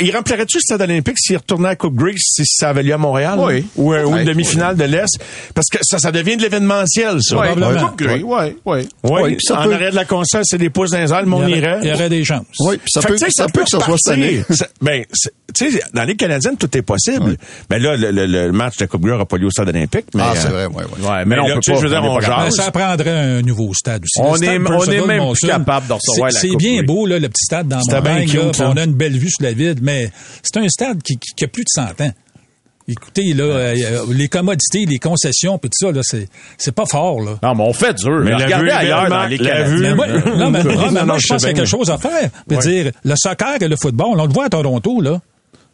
Ils rempliraient-tu le stade olympique s'ils retournaient à Coupe Grey si ça avait lieu à Montréal? Oui. Ou, euh, ou une demi-finale de l'Est? Parce que ça, ça devient de l'événementiel, ça. ouais, Probablement. Coupe Grey, ouais, ouais. Oui, Ouais, puis ça en peut- arrière de la console, c'est des pouces dans les monde il, y irait. il y aurait des chances. Oui, puis ça Fait peut, ça peut que ça soit cette année. repartir. Ça- Ben, c'est- tu sais, dans les Canadiennes, tout est possible. Ben là, le, le- le match de Coupe Grey n'aura pas lieu au stade olympique. Mais, Ah, c'est euh, vrai, oui, oui. Ouais, mais Mais là, on peut pas. je veux dire, on on jase. ça prendrait un nouveau stade aussi. On stade est- on est même Monson, plus capable de recevoir c'est- la C'est bien Grey. beau, là, le petit stade dans puis on a une belle vue sur la ville, mais c'est un stade qui, qui, qui a plus de 100 ans. Écoutez, là, euh, les commodités, les concessions, puis tout ça, là, c'est, c'est pas fort, là. Non, mais on fait dur. Mais la Regardez ailleurs dans les la Canadiens. vue. Mais moi, non, mais, non, mais moi, je pense qu'il y a quelque chose à faire. Je veux Ouais. dire, le soccer et le football, on le voit à Toronto, là.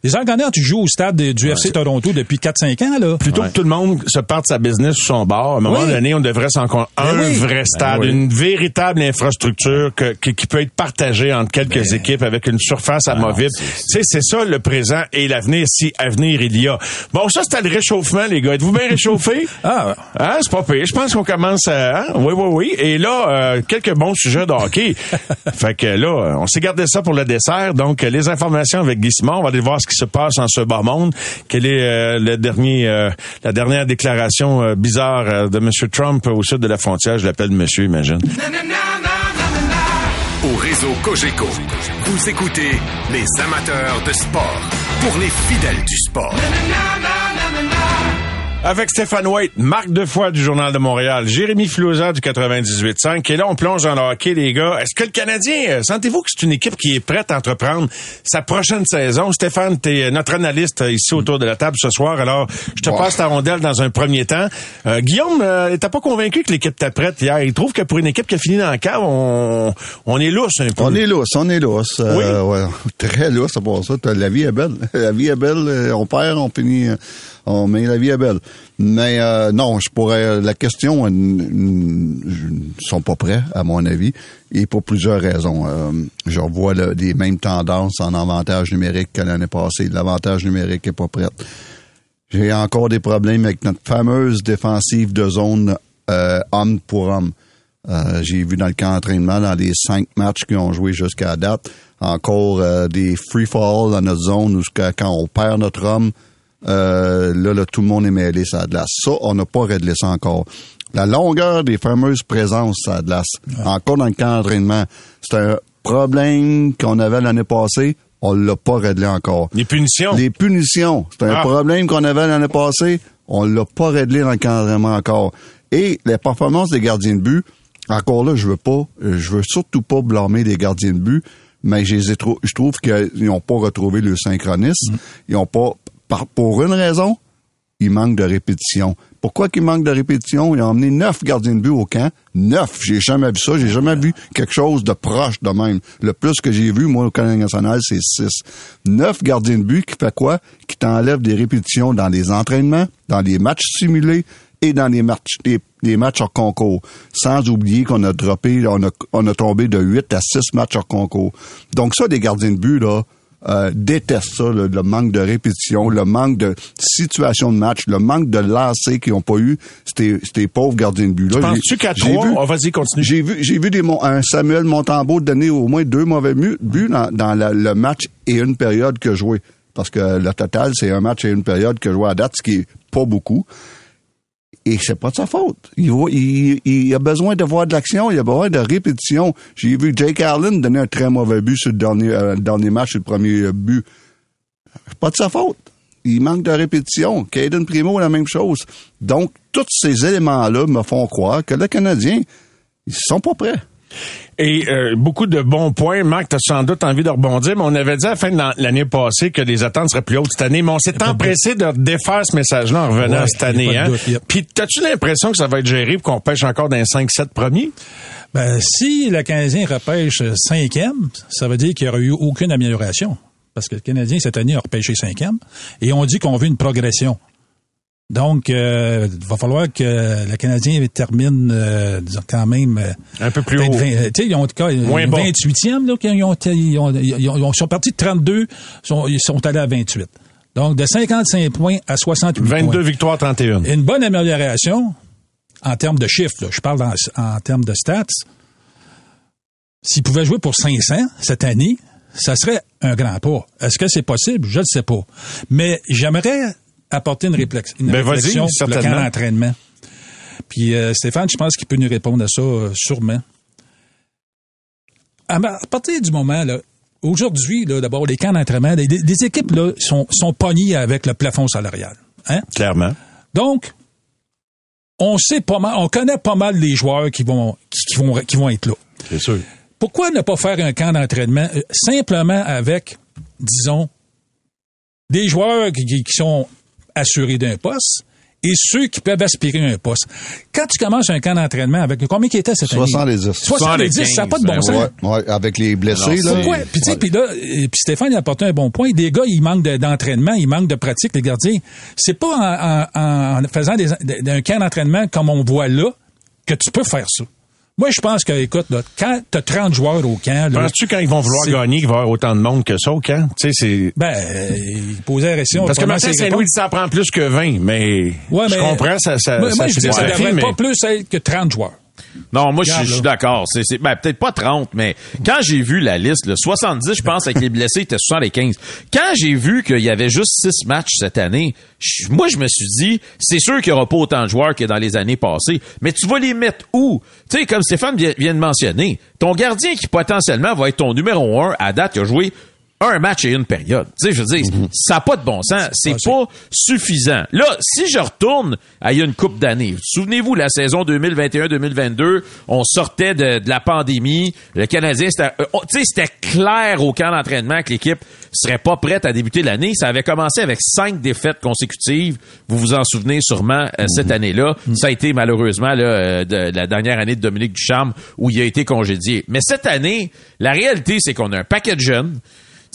Les Argonautes, tu joues au stade de- du FC Toronto depuis 4-5 ans, là. Plutôt que tout le monde se parte sa business sur son bord, à un moment Oui. donné, on devrait s'en con- un oui. vrai stade, oui. une véritable infrastructure que- qui, qui peut être partagée entre quelques équipes avec une surface amovible. Tu sais, c'est ça le présent et l'avenir, si avenir il y a. Bon, ça, c'était le réchauffement, les gars. Êtes-vous bien réchauffés? Ah, Hein, c'est pas pire. Je pense qu'on commence à... hein? Oui, oui, oui. Et là, euh, quelques bons sujets de hockey. fait que là, on s'est gardé ça pour le dessert. Donc, les informations avec Guy Simon. On va aller voir ce qui se passe en ce bas monde. Quelle est euh, euh, la dernière déclaration euh, bizarre de M. Trump au sud de la frontière? Je l'appelle monsieur, imagine. Au réseau Cogeco, vous écoutez les amateurs de sport pour les fidèles du sport. Avec Stéphane White, Marc Defoy du Journal de Montréal, Jérémy Filosa du 98.5. Et là, on plonge dans le hockey, les gars. Est-ce que le Canadien, euh, sentez-vous que c'est une équipe qui est prête à entreprendre sa prochaine saison? Stéphane, t'es notre analyste euh, ici autour de la table ce soir. Alors, je te passe ta rondelle dans un premier temps. Euh, Guillaume, euh, t'as pas convaincu que l'équipe était prête hier? Il trouve que pour une équipe qui a fini dans le cave, on, on est lousse un peu. On est lousse, on est lousse. Euh, ouais, très lousse, à part ça. La vie est belle. La vie est belle. euh, On perd, on finit, on, mais la vie est belle. Mais euh, non, je pourrais. La question, euh, n- n- ils sont pas prêts, à mon avis, et pour plusieurs raisons. Euh, je revois le- les mêmes tendances en avantage numérique que l'année passée. L'avantage numérique est pas prêt. J'ai encore des problèmes avec notre fameuse défensive de zone euh, homme pour homme. Euh, J'ai vu dans le camp d'entraînement, dans les cinq matchs qu'ils ont joué jusqu'à date, encore euh, des free fall dans notre zone où quand on perd notre homme, euh, là, là, tout le monde est mêlé la glace. Ça, on n'a pas réglé ça encore. La longueur des fameuses présences la glace, encore dans le camp d'entraînement, c'est un problème qu'on avait l'année passée. On l'a pas réglé encore. Les punitions. Les punitions, c'est un Ah. problème qu'on avait l'année passée. On l'a pas réglé dans le cadrement encore. Et les performances des gardiens de but, encore là, je veux pas, euh, je veux surtout pas blâmer les gardiens de but, mais je, les ai trou- je trouve qu'ils n'ont pas retrouvé le synchronisme. Ils ont pas, pour une raison, il manque de répétition. Pourquoi qu'il manque de répétition? Ils ont emmené neuf gardiens de but au camp. Neuf! J'ai jamais vu ça. J'ai jamais vu quelque chose de proche de même. Le plus que j'ai vu, moi, au Canada national, c'est six. Neuf gardiens de but qui fait quoi? Qui t'enlèvent des répétitions dans les entraînements, dans les matchs simulés et dans les matchs, les, matchs hors concours. Sans oublier qu'on a droppé, on a, on a tombé de 8 à 6 matchs hors concours. Donc ça, des gardiens de but, là, euh, détestent ça, le, le manque de répétition, le manque de situation de match, le manque de lancers qu'ils n'ont pas eu, ces pauvres gardiens de but-là. Penses-tu J'ai- qu'à j'ai trois, vu- oh, vas-y, continue. J'ai vu, j'ai vu des, un Samuel Montembeau donner au moins deux mauvais buts dans, dans la- le match et une période que joué. Parce que le total, c'est un match et une période que joué à date, ce qui est pas beaucoup. Et c'est pas de sa faute. Il, a besoin de voir de l'action, il a besoin de répétition. J'ai vu Jake Allen donner un très mauvais but sur le dernier, euh, dernier match, sur le premier but. Pas de sa faute. Il manque de répétition. Caden Primo, la même chose. Donc, tous ces éléments-là me font croire que le Canadien, ils sont pas prêts. Et euh, beaucoup de bons points. Marc, tu as sans doute envie de rebondir, mais on avait dit à la fin de l'an- l'année passée que les attentes seraient plus hautes cette année, mais on s'est de empressé de défaire ce message-là en revenant Ouais, cette année. Hein? doute, yep. Puis, as-tu l'impression que ça va être géré pour qu'on pêche encore dans les 5-7 premiers? Ben, si le Canadien repêche cinquième, ça veut dire qu'il n'y aurait eu aucune amélioration. Parce que le Canadien, cette année, a repêché cinquième. Et on dit qu'on veut une progression. Donc, euh, il va falloir que le Canadien termine, euh, quand même... euh, Un peu plus haut. 20, euh, tu sais, ils ont en tout cas Moins bas. 28e, là, qu'ils ont, ils, ont, ils, ont- ils sont partis de 32, sont, ils sont allés à 28. Donc, de 55 points à 68 22 points. victoires, 31. Une bonne amélioration en termes de chiffres. là. Je parle dans- en termes de stats. S'ils pouvaient jouer pour 500 cette année, ça serait un grand pas. Est-ce que c'est possible? Je ne sais pas. Mais j'aimerais apporter une, une Ben, réflexion sur le camp d'entraînement. Puis euh, Stéphane, je pense qu'il peut nous répondre à ça euh, sûrement. À, partir du moment, là, aujourd'hui, là, d'abord, les camps d'entraînement, les, les équipes là, sont, sont pognées avec le plafond salarial. Hein? Clairement. Donc, on sait pas mal, on connaît pas mal les joueurs qui vont, qui, qui vont, qui vont être là. C'est sûr. Pourquoi ne pas faire un camp d'entraînement euh, simplement avec, disons, des joueurs qui- qui sont assurés d'un poste et ceux qui peuvent aspirer à un poste. Quand tu commences un camp d'entraînement avec combien qui était cette année? 70. 70, ça n'a pas de bon sens. Ouais, ouais, avec les blessés, là. Pourquoi? Puis, tu sais, puis là, euh, puis Stéphane il a apporté un bon point. Des gars, ils manquent de- d'entraînement, ils manquent de pratique, les gardiens. C'est pas en, en- en faisant des, d'un camp d'entraînement comme on voit là que tu peux faire ça. Moi, je pense que, écoute, là, quand t'as 30 joueurs au camp, Penses-tu quand ils vont vouloir gagner qu'il va y avoir autant de monde que ça au camp? Tu sais, c'est... ben, euh, il posait la question. Parce que Martin c'est Saint-Louis dit ça prend plus que 20, mais, Ouais, je mais- comprends, ça, ça, moi, ça moi, je dis, ça devrait mais- pas plus être que 30 joueurs. Non, moi, je suis- d'accord. C'est, c'est, ben, peut-être pas 30, mais quand j'ai vu la liste, le 70, je pense, avec les blessés, était 75. Quand j'ai vu qu'il y avait juste 6 matchs cette année, je- moi, je me suis dit, c'est sûr qu'il y aura pas autant de joueurs que dans les années passées, mais tu vas les mettre où? Tu sais, comme Stéphane vient, vient de mentionner, ton gardien qui potentiellement va être ton numéro 1 à date, qui a joué un match et une période. Tu sais, je veux dire, ça n'a pas de bon sens. C'est pas suffisant. Là, si je retourne à il y a une coupe d'années, souvenez-vous, la saison 2021-2022, on sortait de, de la pandémie, le Canadien, c'était, euh, oh, tu sais, c'était clair au camp d'entraînement que l'équipe serait pas prête à débuter l'année. Ça avait commencé avec cinq défaites consécutives. Vous vous en souvenez sûrement euh, cette année-là. Ça a été malheureusement là, euh, de, la dernière année de Dominique Ducharme où il a été congédié. Mais cette année, la réalité, c'est qu'on a un paquet de jeunes.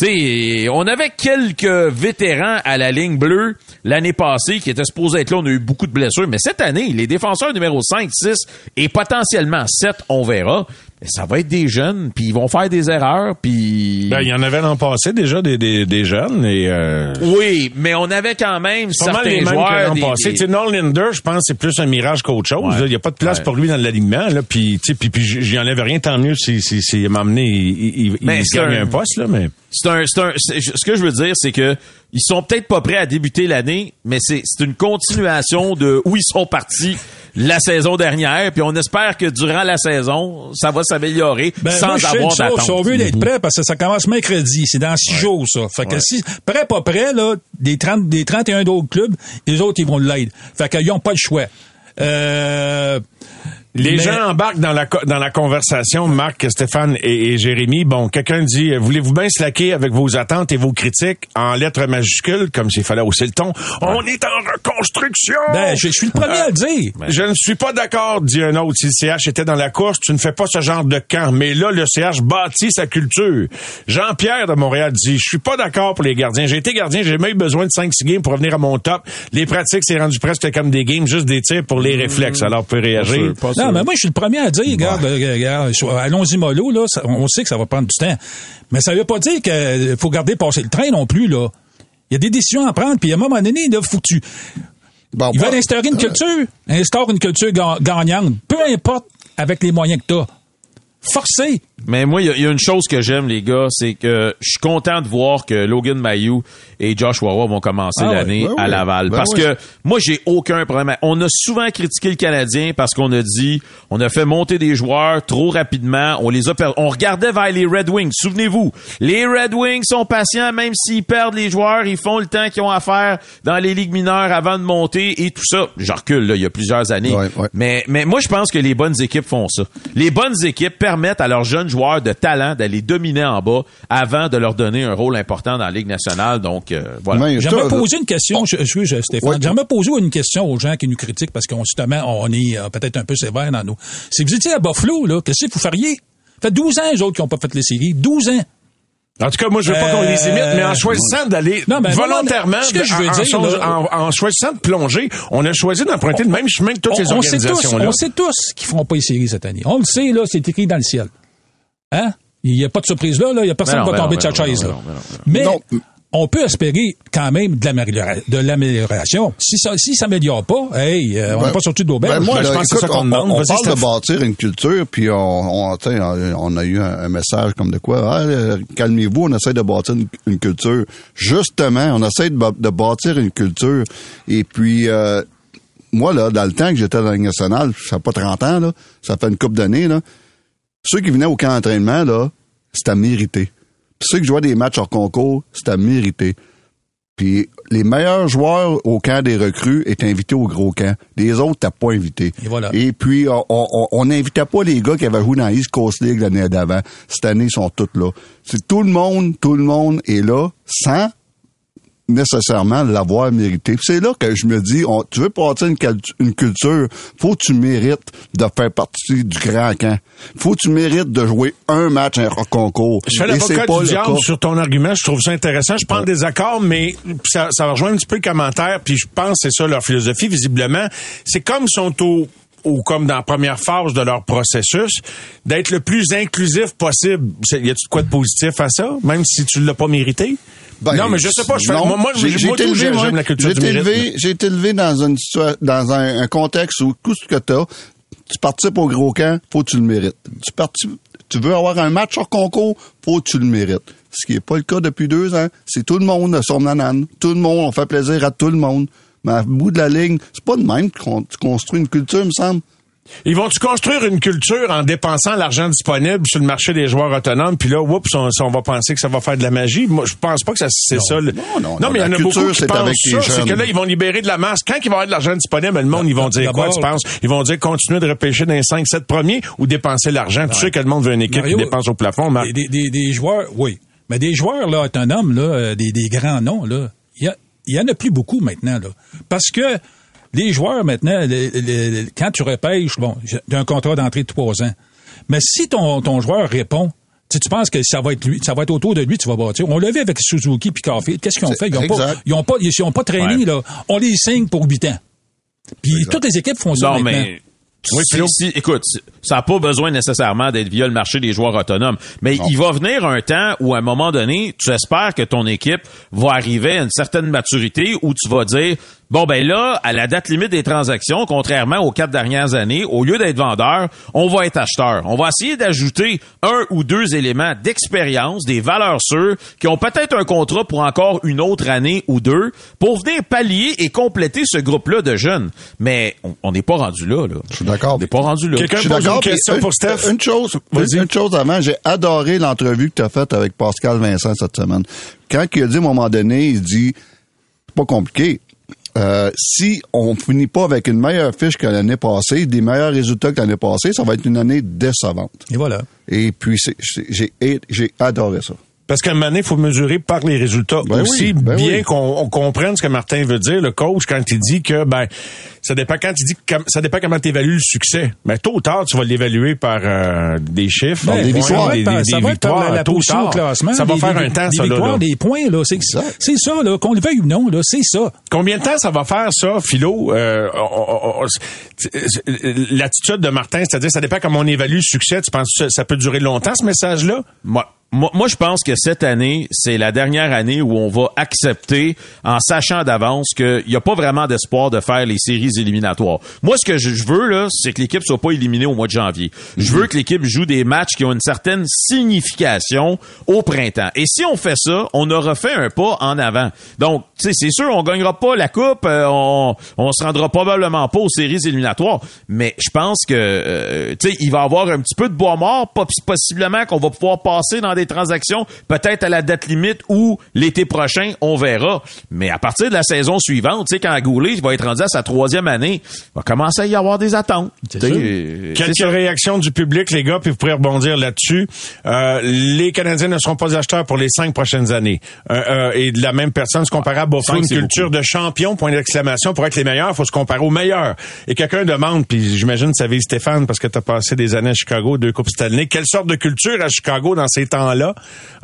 Sais, on avait quelques vétérans à la ligne bleue l'année passée qui étaient supposés être là. On a eu beaucoup de blessures. Mais cette année, les défenseurs numéro 5, 6 et potentiellement 7, on verra. Mais ça va être des jeunes, puis ils vont faire des erreurs, puis... Ben, il y en avait l'an passé déjà des, des, des jeunes et euh, oui, mais on avait quand même certains les mêmes joueurs... l'an des- passé. des- Tu sais, Noel Linder, je pense, c'est plus un mirage qu'autre chose. Ouais. Il n'y a pas de place Ouais. pour lui dans l'alignement. Là, puis, tu sais, puis, puis j'y enlève rien, tant mieux si, si, si m'a amené, il, il, Mais il c'est gagne un- un poste là, mais. C'est un, c'est un, c'est- ce que je veux dire, c'est que ils sont peut-être pas prêts à débuter l'année, mais c'est, c'est une continuation de où ils sont partis la saison dernière, puis on espère que durant la saison, ça va s'améliorer Ben, sans moi, avoir d'attente. Si on veut être prêt, parce que ça commence mercredi, c'est dans six jours, ça. Fait que si, prêt, pas prêt, là, des 30, des 31 d'autres clubs, les autres, ils vont l'aider. Fait qu'ils n'ont pas le choix. Euh, Les mais- gens embarquent dans la dans la conversation, Marc, Stéphane et, et Jérémy. Bon, quelqu'un dit, euh, voulez-vous bien slacker avec vos attentes et vos critiques en lettres majuscules, comme s'il fallait hausser le ton? On est en reconstruction. Ben, je, je suis le premier à le dire. Je ne suis pas d'accord, dit un autre. Si le CH était dans la course, tu ne fais pas ce genre de camp. Mais là, le CH bâtit sa culture. Jean-Pierre de Montréal dit, je suis pas d'accord pour les gardiens. J'ai été gardien, j'ai même eu besoin de 5-6 games pour revenir à mon top. Les pratiques, c'est rendu presque comme des games, juste des tirs pour les réflexes. Alors, vous pouvez réagir. Non, mais moi, je suis le premier à dire, regarde, euh, regarde, allons-y mollo, là, ça- on sait que ça va prendre du temps. Mais ça veut pas dire qu'il faut garder passer le train non plus, là. Il y a des décisions à prendre, puis à un moment donné, là, faut que tu... Bon, Ils veulent instaurer une culture, instaure une culture ga- gagnante, peu importe avec les moyens que t'as. Forcé. Mais moi, il y, a- il y a une chose que j'aime, les gars, c'est que je suis content de voir que Logan Mayou et Josh Wawa vont commencer Ah ouais, l'année ben à Laval. ben parce que moi, j'ai aucun problème. On a souvent critiqué le Canadien parce qu'on a dit, on a fait monter des joueurs trop rapidement, on les a per- On regardait vers les Red Wings. Souvenez-vous, les Red Wings sont patients, même s'ils perdent les joueurs, ils font le temps qu'ils ont à faire dans les ligues mineures avant de monter et tout ça. Je recule, là, il y a plusieurs années. Ouais, ouais. Mais, mais moi, je pense que les bonnes équipes font ça. Les bonnes équipes permettent à leurs jeunes joueurs de talent d'aller dominer en bas avant de leur donner un rôle important dans la Ligue nationale. Donc, euh, voilà. J'aimerais poser une question, je, je, je- Stéphane. Ouais. J'aimerais poser une question aux gens qui nous critiquent parce qu'on justement, on est euh, peut-être un peu sévère dans nous. Si vous étiez à Buffalo, là, qu'est-ce que vous feriez? Ça fait 12 ans, les autres, qui n'ont pas fait les séries. 12 ans. En tout cas, moi, je veux pas qu'on les imite, mais en choisissant d'aller Non, ben, volontairement, non, ce que je veux en, dire, en- là- en- en choisissant de plonger, on a choisi d'emprunter le même chemin que toutes ces on, on sait tous, organisations-là. on sait tous qu'ils feront pas les séries cette année. On le sait, là, c'est écrit dans le ciel. Hein? Il n'y a pas de surprise là, là. Il n'y a personne qui va tomber de sa chaise, là. Mais. On peut espérer quand même de l'améliora- de l'amélioration. Si ça, si ça s'améliore pas, hey, euh, on n'est Ben, pas sorti de l'auberge. Ben, moi, Ben, je pense que ça qu'on on, demande. on Vas-y, parle de bâtir une culture, puis on, on, on on a eu un, un message comme de quoi, ah, euh, calmez-vous, on essaie de bâtir une, une culture. Justement, on essaie de, bâtir une culture. Et puis, euh, moi, là, dans le temps que j'étais dans la Ligue nationale, ça fait pas 30 ans, là, ça fait une couple d'années, là, ceux qui venaient au camp d'entraînement, là, c'était mérité. Puis ceux qui jouaient des matchs hors concours, c'était mérité. Puis les meilleurs joueurs au camp des recrues étaient invités au gros camp. Les autres, t'as pas invité. Et voilà. Et puis, on- n'invitait pas les gars qui avaient joué dans la East Coast League l'année d'avant. Cette année, ils sont tous là. C'est tout le monde, tout le monde est là, sans nécessairement l'avoir mérité. C'est là que je me dis, on, tu veux partir une, culture, faut que tu mérites de faire partie du grand camp. Faut que tu mérites de jouer un match à un concours. Je fais l'avocat du diable sur ton argument. Je trouve ça intéressant. Je prends des accords, mais ça, ça rejoint un petit peu le commentaire. Puis je pense que c'est ça leur philosophie, visiblement. C'est comme ils sont au ou comme dans la première phase de leur processus, d'être le plus inclusif possible. Y a-tu de quoi de positif à ça, même si tu l'as pas mérité? Ben, non, mais je sais pas. Je fais, non, moi, j'ai- moi, été élevé, j'aime la culture J'ai du été élevé, j'ai été élevé dans une situa- dans un, un contexte où tout ce que t'as, tu participes au gros camp, faut que tu le mérites. Tu participes, tu veux avoir un match hors concours, faut que tu le mérites. Ce qui est pas le cas depuis deux ans. C'est tout le monde a son nanane. Tout le monde, on fait plaisir à tout le monde. Mais à bout de la ligne, c'est pas de même qu'on tu construis une culture, me semble. Ils vont-tu construire une culture en dépensant l'argent disponible sur le marché des joueurs autonomes, puis là, oups, on, on va penser que ça va faire de la magie? Moi, je pense pas que ça, c'est ça. le- Non, non, non, mais il y en a culture, beaucoup qui c'est pensent ça. C'est que là, ils vont libérer de la masse. Quand il va y avoir de l'argent disponible, le monde, ils vont dire quoi, tu penses? Ils vont dire continuer de repêcher dans les 5, 7 premiers ou dépenser l'argent. Tu sais que le monde veut une équipe Mario, qui dépense au plafond, Marc. Des, des, des joueurs, oui. Mais des joueurs là, autonomes, là, euh, des, des grands noms, là, il y, y en a plus beaucoup maintenant. Là. Parce que les joueurs maintenant, quand tu repêches, bon, j'ai un contrat d'entrée de trois ans. Mais si ton, ton joueur répond, tu, sais, tu penses que ça va être lui, ça va être autour de lui, tu vas bâtir. On l'a vu avec Suzuki puis Caulfield. Qu'est-ce qu'ils ont fait? Ils ont pas, ils ont pas, ils ont pas traîné, Ouais. là. On les signe pour huit ans. Puis toutes les équipes font ça Non, maintenant. mais. si- si- écoute, ça n'a pas besoin nécessairement d'être via le marché des joueurs autonomes. Mais il va venir un temps où, à un moment donné, tu espères que ton équipe va arriver à une certaine maturité où tu vas dire, bon, ben là, à la date limite des transactions, contrairement aux quatre dernières années, au lieu d'être vendeur, on va être acheteur. On va essayer d'ajouter un ou deux éléments d'expérience, des valeurs sûres, qui ont peut-être un contrat pour encore une autre année ou deux, pour venir pallier et compléter ce groupe-là de jeunes. Mais on- n'est pas rendu là, là. Je suis d'accord. On n'est pas rendu là. Quelqu'un Je suis pose une d'accord. question pour une- Steph? Une chose, Vas-y. une chose avant, j'ai adoré l'entrevue que tu as faite avec Pascal Vincent cette semaine. Quand il a dit à un moment donné, il dit, c'est pas compliqué. Euh, si on finit pas avec une meilleure fiche que l'année passée, des meilleurs résultats que l'année passée, ça va être une année décevante. Et voilà. Et puis, j'ai adoré ça. Parce qu'à un moment donné, il faut mesurer par les résultats Ben aussi, oui, ben bien oui. qu'on on comprenne ce que Martin veut dire, le coach, quand il dit que ben ça dépend quand il dit que ça dépend comment tu évalues le succès. Mais tôt ou tard, tu vas l'évaluer par euh, des chiffres, Par des victoires. des, Ça va des- ça des va être par victoires, la, la tôt ou au tard. classement. Ça va des- faire des- un temps, des ça, là, victoires, là. des points, là. C'est, Exact. c'est ça, là. Qu'on le veuille ou non, là. C'est ça. Combien de temps ça va faire, ça, Philo? Euh, on- on- on- c'est- c'est- L'attitude de Martin, c'est-à-dire, ça dépend comment on évalue le succès. Tu penses que ça, ça peut durer longtemps, ce message-là? Moi, moi, moi, je pense que cette année, c'est la dernière année où on va accepter, en sachant d'avance, qu'il n'y a pas vraiment d'espoir de faire les séries éliminatoires. Moi, ce que je veux, là, c'est que l'équipe soit pas éliminée au mois de janvier. Je veux que l'équipe joue des matchs qui ont une certaine signification au printemps. Et si on fait ça, on aura fait un pas en avant. Donc, tu sais, c'est sûr, on gagnera pas la coupe, euh, on, on se rendra probablement pas aux séries éliminatoires, mais je pense que, euh, tu sais, il va y avoir un petit peu de bois mort, pos- possiblement qu'on va pouvoir passer dans des transactions, peut-être à la date limite ou l'été prochain, on verra. Mais à partir de la saison suivante, tu sais, quand Goulet va être rendu à sa troisième année, il va commencer à y avoir des attentes. Euh, Quelques réactions du public, les gars, puis vous pourrez rebondir là-dessus. Euh, les Canadiens ne seront pas acheteurs pour les cinq prochaines années. Euh, euh, et de la même personne, se comparer à Buffalo, Cinq, une culture de champion, point d'exclamation, pour être les meilleurs, faut se comparer aux meilleurs. Et quelqu'un demande, puis j'imagine que ça vise Stéphane, parce que tu as passé des années à Chicago, deux Coupes Stanley, quelle sorte de culture à Chicago dans ces temps-là?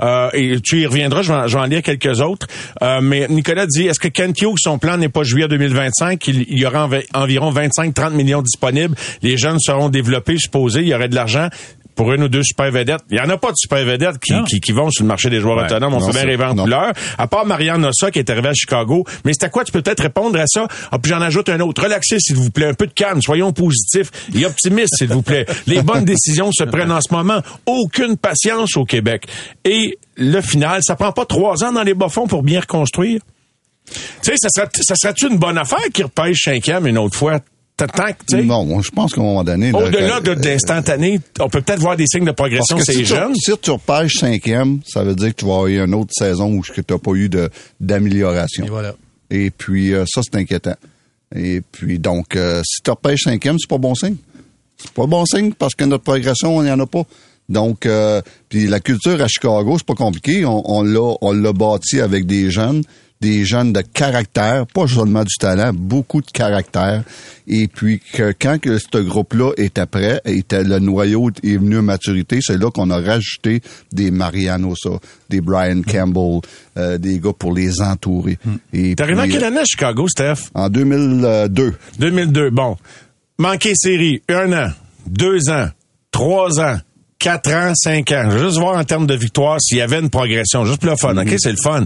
Euh, et tu y reviendras, je vais, en- lire quelques autres. Euh, mais Nicolas dit, est-ce que Kent Hughes, son plan n'est pas juillet 2025, il, y aura env- environ 25-30 millions disponibles, les jeunes seront développés, supposés, il y aurait de l'argent pour une ou deux super vedettes. Il y en a pas de super vedettes qui, qui, qui vont sur le marché des joueurs Ouais. autonomes. On Non, fait bien rêver en couleur. À part Marianne Ossa qui est arrivée à Chicago. Mais c'est à quoi? Tu peux peut-être répondre à ça? Ah, puis j'en ajoute un autre. Relaxez, s'il vous plaît. Un peu de calme. Soyons positifs et optimistes, s'il vous plaît. Les bonnes décisions se prennent en ce moment. Aucune patience au Québec. Et le final, ça prend pas trois ans dans les bas-fonds pour bien reconstruire? Tu sais, ça serait, ça serait-tu une bonne affaire qui repêche cinquième une autre fois? Tant que, tu sais, Non, moi, je pense qu'à un moment donné... là, au-delà de d'instantané, on peut peut-être voir des signes de progression chez si les jeunes. Tu, si tu repêches cinquième, ça veut dire que tu vas avoir eu une autre saison où tu n'as pas eu d'amélioration. Et voilà. Et puis, euh, ça, c'est inquiétant. Et puis, donc, euh, si tu repêches cinquième, c'est pas bon signe. C'est pas bon signe parce que notre progression, on n'y en a pas. Donc, euh, puis la culture à Chicago, c'est pas compliqué. On, on l'a, on l'a bâti avec des jeunes. Des jeunes de caractère, pas seulement du talent, beaucoup de caractère. Et puis que quand que ce groupe-là était prêt, était le noyau est venu à maturité, c'est là qu'on a rajouté des Mariano ça, des Brian Campbell, euh, des gars pour les entourer. Et T'es arrivé en puis, quelle année à Chicago, Steph? En 2002. 2002. Bon. Manqué série, un an, deux ans, trois ans, quatre ans, cinq ans. Je veux juste voir en termes de victoire s'il y avait une progression. Juste pour le fun. OK? C'est le fun.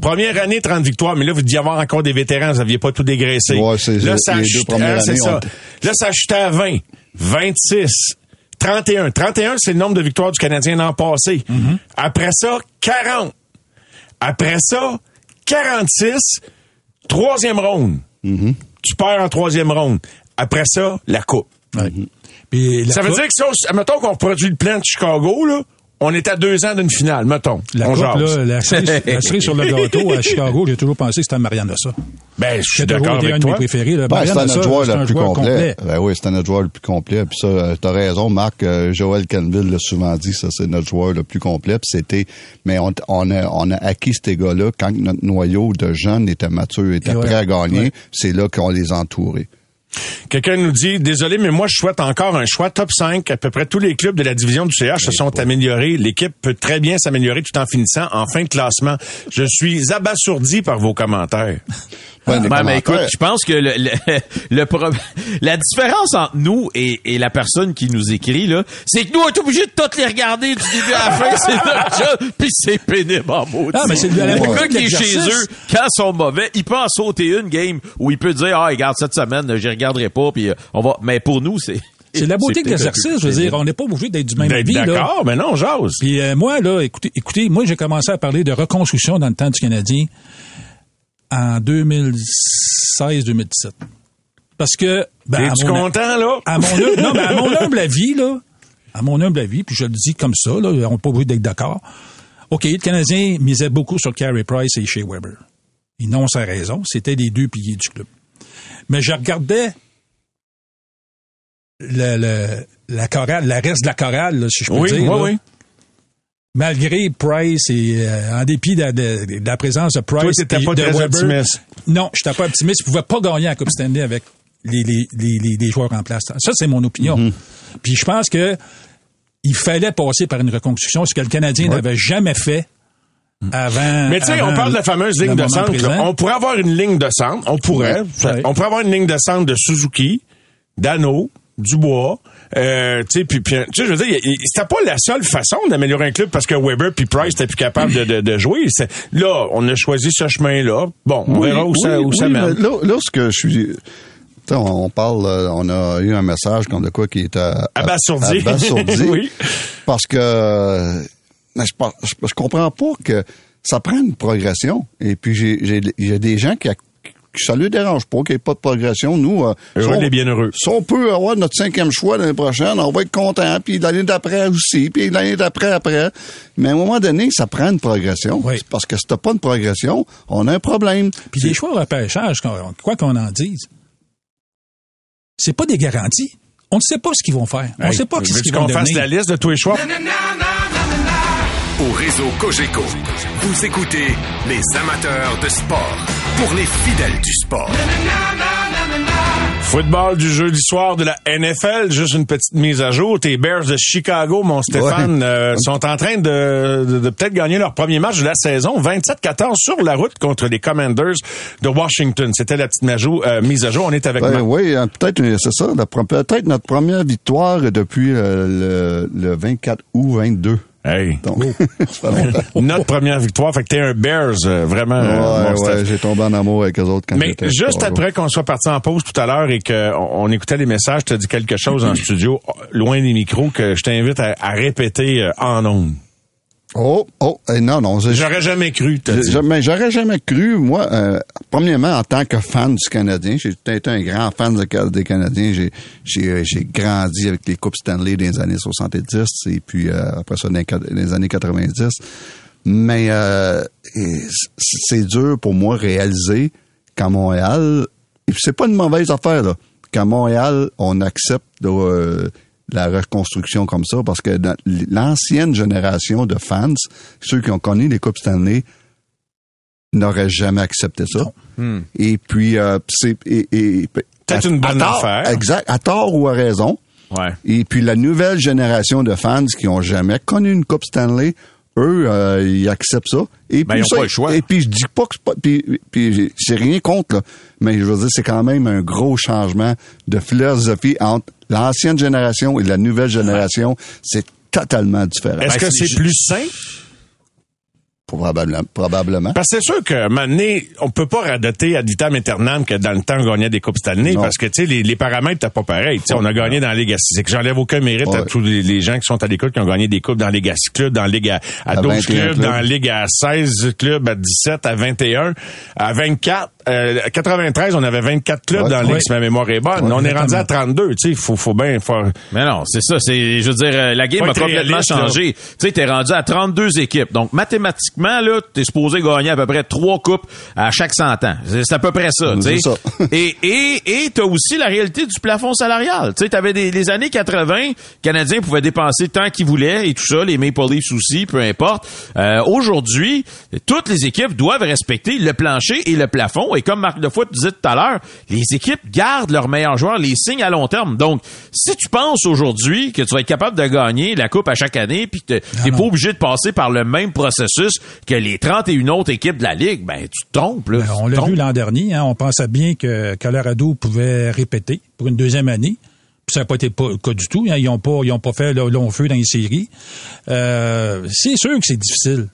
Première année, 30 victoires, mais là, vous deviez avoir encore des vétérans, vous n'aviez pas tout dégraissé. Ouais, c'est- là, ça hein, on- Là, ça achetait à 20, 26, 31. 31, c'est le nombre de victoires du Canadien l'an passé. Mm-hmm. Après ça, 40. Après ça, 46, troisième ronde. Mm-hmm. Tu perds en troisième ronde. Après ça, la coupe. Puis la Ça veut coupe- dire que si on, mettons qu'on reproduit le plan de Chicago, là, on est à deux ans d'une finale, mettons. La on coupe, jase. là, la, cerise, la cerise sur le gâteau à Chicago, j'ai toujours pensé que c'était Marianne ça. Ben, je suis d'accord un avec de mes toi. préférés. Là. Ben, Nassar, notre joueur c'est le un plus complet. Ben oui, c'était notre joueur le plus complet. Puis ça, euh, t'as raison, Marc. euh, Joël Canville l'a souvent dit, ça, c'est notre joueur le plus complet. Puis c'était, mais on, on a, on a acquis ces gars-là quand notre noyau de jeunes était mature, était Et ouais. prêt à gagner. Ouais. C'est là qu'on les a entourés. Quelqu'un nous dit, désolé, mais moi, je souhaite encore un choix top 5. À peu près tous les clubs de la division du CH se sont améliorés. L'équipe peut très bien s'améliorer tout en finissant en fin de classement. Je suis abasourdi par vos commentaires. Ben, Ouais, mais écoute, je pense que le, le, le pro- la différence entre nous et, et la personne qui nous écrit, là, c'est que nous, on est obligés de toutes les regarder du début à la fin, c'est notre job, puis c'est pénible en maudit. Ah, mais c'est à la Le gars qui est chez eux, quand ils sont mauvais, il peut en sauter une game où il peut dire, ah, regarde, cette semaine, je regarderai pas, puis euh, on va, mais pour nous, c'est... C'est la beauté de l'exercice. Je veux dire, on n'est pas obligé d'être du même avis. d'accord, mais non, j'ose. Puis euh, moi, là, écoutez, écoutez, moi, j'ai commencé à parler de reconstruction dans le temps du Canadien en 2016-2017. Parce que... ben, à Es-tu mon- content, là? à mon, hum- non, mais à mon humble avis, là, à mon humble avis, puis je le dis comme ça, là, on n'est pas obligé d'être d'accord. OK, le Canadien misait beaucoup sur Carey Price et Shea Weber. Ils n'ont sa raison. C'était les deux piliers du club. Mais je regardais le, le- la chorale, la reste de la chorale, là, si je peux Oui, dire. oui, oui. Malgré Price et euh, en dépit de, de- de la présence de Price Toi, t'étais et pas de très Weber, optimiste. non, je n'étais pas optimiste. Je pouvais pas gagner la Coupe Stanley avec les, les, les, les, les joueurs en place. Ça, c'est mon opinion. Mm-hmm. Puis je pense que il fallait passer par une reconstruction, ce que le Canadien n'avait jamais fait avant. Mais tu sais, on parle de la fameuse ligne de centre. présent. On pourrait avoir une ligne de centre. On pourrait. On pourrait avoir une ligne de centre de Suzuki, Dano, Dubois. Euh, tu sais, puis, puis, tu sais, je veux dire, c'était pas la seule façon d'améliorer un club parce que Weber puis Price étaient plus capables de, de, de jouer. Là, on a choisi ce chemin-là. Bon, on Oui, verra où ça, oui, où ça oui, mène. Là, là, ce que je suis... Tu sais, on parle, euh, on a eu un message comme de quoi qui était à- Abasourdi. abasourdi. Oui. Parce que mais je, pense- je, je comprends pas que ça prend une progression. Et puis j'ai j'ai j'ai des gens qui, qui ça leur dérange pas qu'il n'y ait pas de progression. Nous, euh, Heureux si on- des bienheureux. Si on peut avoir notre cinquième choix l'année prochaine, on va être content. Puis l'année d'après aussi, puis l'année d'après après. Mais à un moment donné, ça prend une progression. Oui. Parce que si t'as pas une progression, on a un problème. Puis les choix au repêchage, quoi qu'on en dise, c'est pas des garanties. On ne sait pas ce qu'ils vont faire. On ne Hey, sait pas ce qu'ils vont qu'on fasse donner. la liste de tous les choix? Au réseau Cogeco, vous écoutez les amateurs de sport pour les fidèles du sport. Football du jeudi soir de la NFL, juste une petite mise à jour. Tes Bears de Chicago, mon Stéphane, euh, sont en train de, de- de peut-être gagner leur premier match de la saison. 27-14 sur la route contre les Commanders de Washington. C'était la petite majou- euh, mise à jour. On est avec Ben Marc. oui, euh, peut-être c'est ça. Peut-être notre première victoire depuis euh, le, le 24 août 22. Hey. Donc, ça fait longtemps. Notre première victoire. Fait que t'es un Bears, euh, vraiment. Ouais, ouais, j'ai tombé en amour avec eux autres quand Mais juste après qu'on soit parti en pause tout à l'heure et qu'on on écoutait les messages, tu as dit quelque chose en studio, loin des micros, que je t'invite à, à répéter euh, en ondes. Oh, oh, eh, non, non. J'aurais jamais cru, t'as dit. mais j'aurais jamais cru, moi, euh, premièrement, en tant que fan du Canadien, j'ai été un grand fan de- des Canadiens. J'ai, j'ai, euh, j'ai grandi avec les Coupes Stanley dans les années 70 et puis euh, après ça dans les, années 90. Mais euh, c'est dur pour moi réaliser qu'à Montréal, et puis c'est pas une mauvaise affaire, là, qu'à Montréal, on accepte de, euh, la reconstruction comme ça, parce que dans l'ancienne génération de fans, ceux qui ont connu les Coupes Stanley, n'aurait jamais accepté ça. Et puis, euh, c'est... et- et- Peut-être une bonne tort, affaire. Exact. À tort ou à raison. Ouais. Et puis la nouvelle génération de fans qui ont jamais connu une Coupe Stanley, eux, euh, ils acceptent ça. Et Ben, puis ils ont ça, pas le choix. Et puis je dis pas que c'est pas, puis, puis c'est rien contre, là, mais je veux dire c'est quand même un gros changement de philosophie entre l'ancienne génération et la nouvelle génération. C'est totalement différent. Est-ce Ben, que c'est- plus simple? Probablement. probablement. Parce que c'est sûr que maintenant, on peut pas radoter ad vitam aeternam que dans le temps, on gagnait des Coupes Stanley Non. parce que, tu sais, les, les paramètres, t'as pas pareil. Tu sais, on a gagné dans la Ligue à C'est que j'enlève aucun mérite à tous les, les gens qui sont à l'écoute qui ont gagné des Coupes dans la Ligue à 6 clubs, dans la Ligue à, à À 12 21 clubs, clubs. dans la Ligue à 16 clubs, à 17, à 21, à 24. Euh, à 93, on avait 24 clubs Ouais. dans la Ligue, Ouais. si ma mémoire est bonne. Ouais, on est rendu à 32, tu sais, il faut, faut bien faire... Mais non, c'est ça. C'est, je veux dire, euh, la game Faut a complètement changé. Tu sais, t'es rendu à 32 équipes. Donc, mathématiquement, là, t'es supposé gagner à peu près trois coupes à chaque 100 ans. C'est, c'est à peu près ça, tu sais. C'est ça. et, et, et t'as aussi la réalité du plafond salarial. Tu sais, t'avais des, les années 80, les Canadiens pouvaient dépenser tant qu'ils voulaient et tout ça, les Maple Leafs aussi, peu importe. Euh, aujourd'hui, toutes les équipes doivent respecter le plancher et le plafond. Et comme Marc Defoy disait tout à l'heure, les équipes gardent leurs meilleurs joueurs, les signent à long terme. Donc, si tu penses aujourd'hui que tu vas être capable de gagner la coupe à chaque année, puis que t'es pas obligé de passer par le même processus que les 31 autres équipes de la ligue, ben tu te trompes. Là. Ben, on l'a vu l'an dernier. Hein, on pensait bien que Colorado pouvait répéter pour une deuxième année. Puis ça n'a pas été pas le cas du tout. hein. Ils n'ont pas, ils ont pas fait le long feu dans les séries. Euh, c'est sûr que c'est difficile.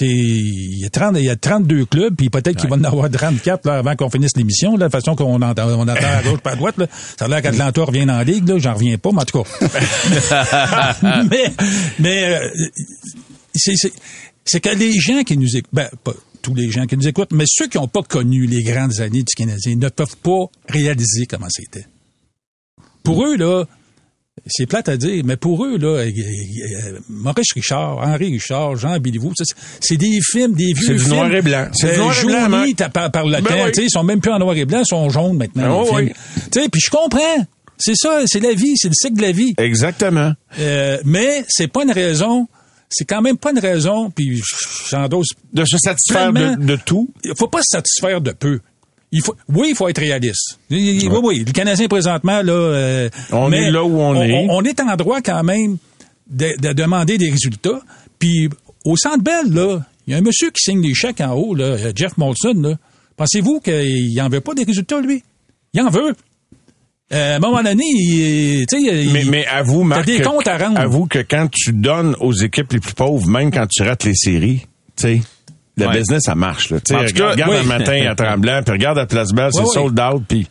Il y a 30, il y a 32 clubs, puis peut-être qu'il va en avoir 34 là, avant qu'on finisse l'émission. Là, de façon qu'on entend, on à gauche, pas à droite. Là. Ça a l'air qu'Atlanta revient en ligue. Là, j'en reviens pas, mais en tout cas. mais, mais euh, c'est que les gens qui nous écoutent, ben, pas tous les gens qui nous écoutent, mais ceux qui n'ont pas connu les grandes années du Canadien ne peuvent pas réaliser comment c'était. Pour eux, là, c'est plate à dire, mais pour eux, là, euh, euh, Maurice Richard, Henri Richard, Jean Béliveau, c'est- c'est des films, des vieux C'est du films. noir et blanc. C'est Euh, noir et blanc, t'as par, par le Ben temps, oui. ils sont même plus en noir et blanc, ils sont jaunes maintenant. Oh les oui. puis je comprends. C'est ça, c'est la vie, c'est le cycle de la vie. Exactement. Euh, mais c'est pas une raison, c'est quand même pas une raison, puis j'endosse. De se satisfaire de tout. Il faut pas se satisfaire de peu. Il faut, oui, il faut être réaliste. Oui, oui, le Canadien présentement là, euh, On mais est là où on est. On, est en droit quand même de, de demander des résultats. Puis au Centre Bell là, il y a un monsieur qui signe des chèques en haut là, Jeff Molson là. Pensez-vous qu'il en veut pas des résultats lui? Il en veut. Euh, à un moment donné, il, tu sais, Mais, il- mais avoue, Marc, des comptes à rendre. avoue que quand tu donnes aux équipes les plus pauvres, même quand tu rates les séries, tu sais, le Ouais. business, ça marche. Là. En tout cas, regarde oui. un matin à Tremblant, puis regarde à Place Belle, c'est ouais. sold out, puis...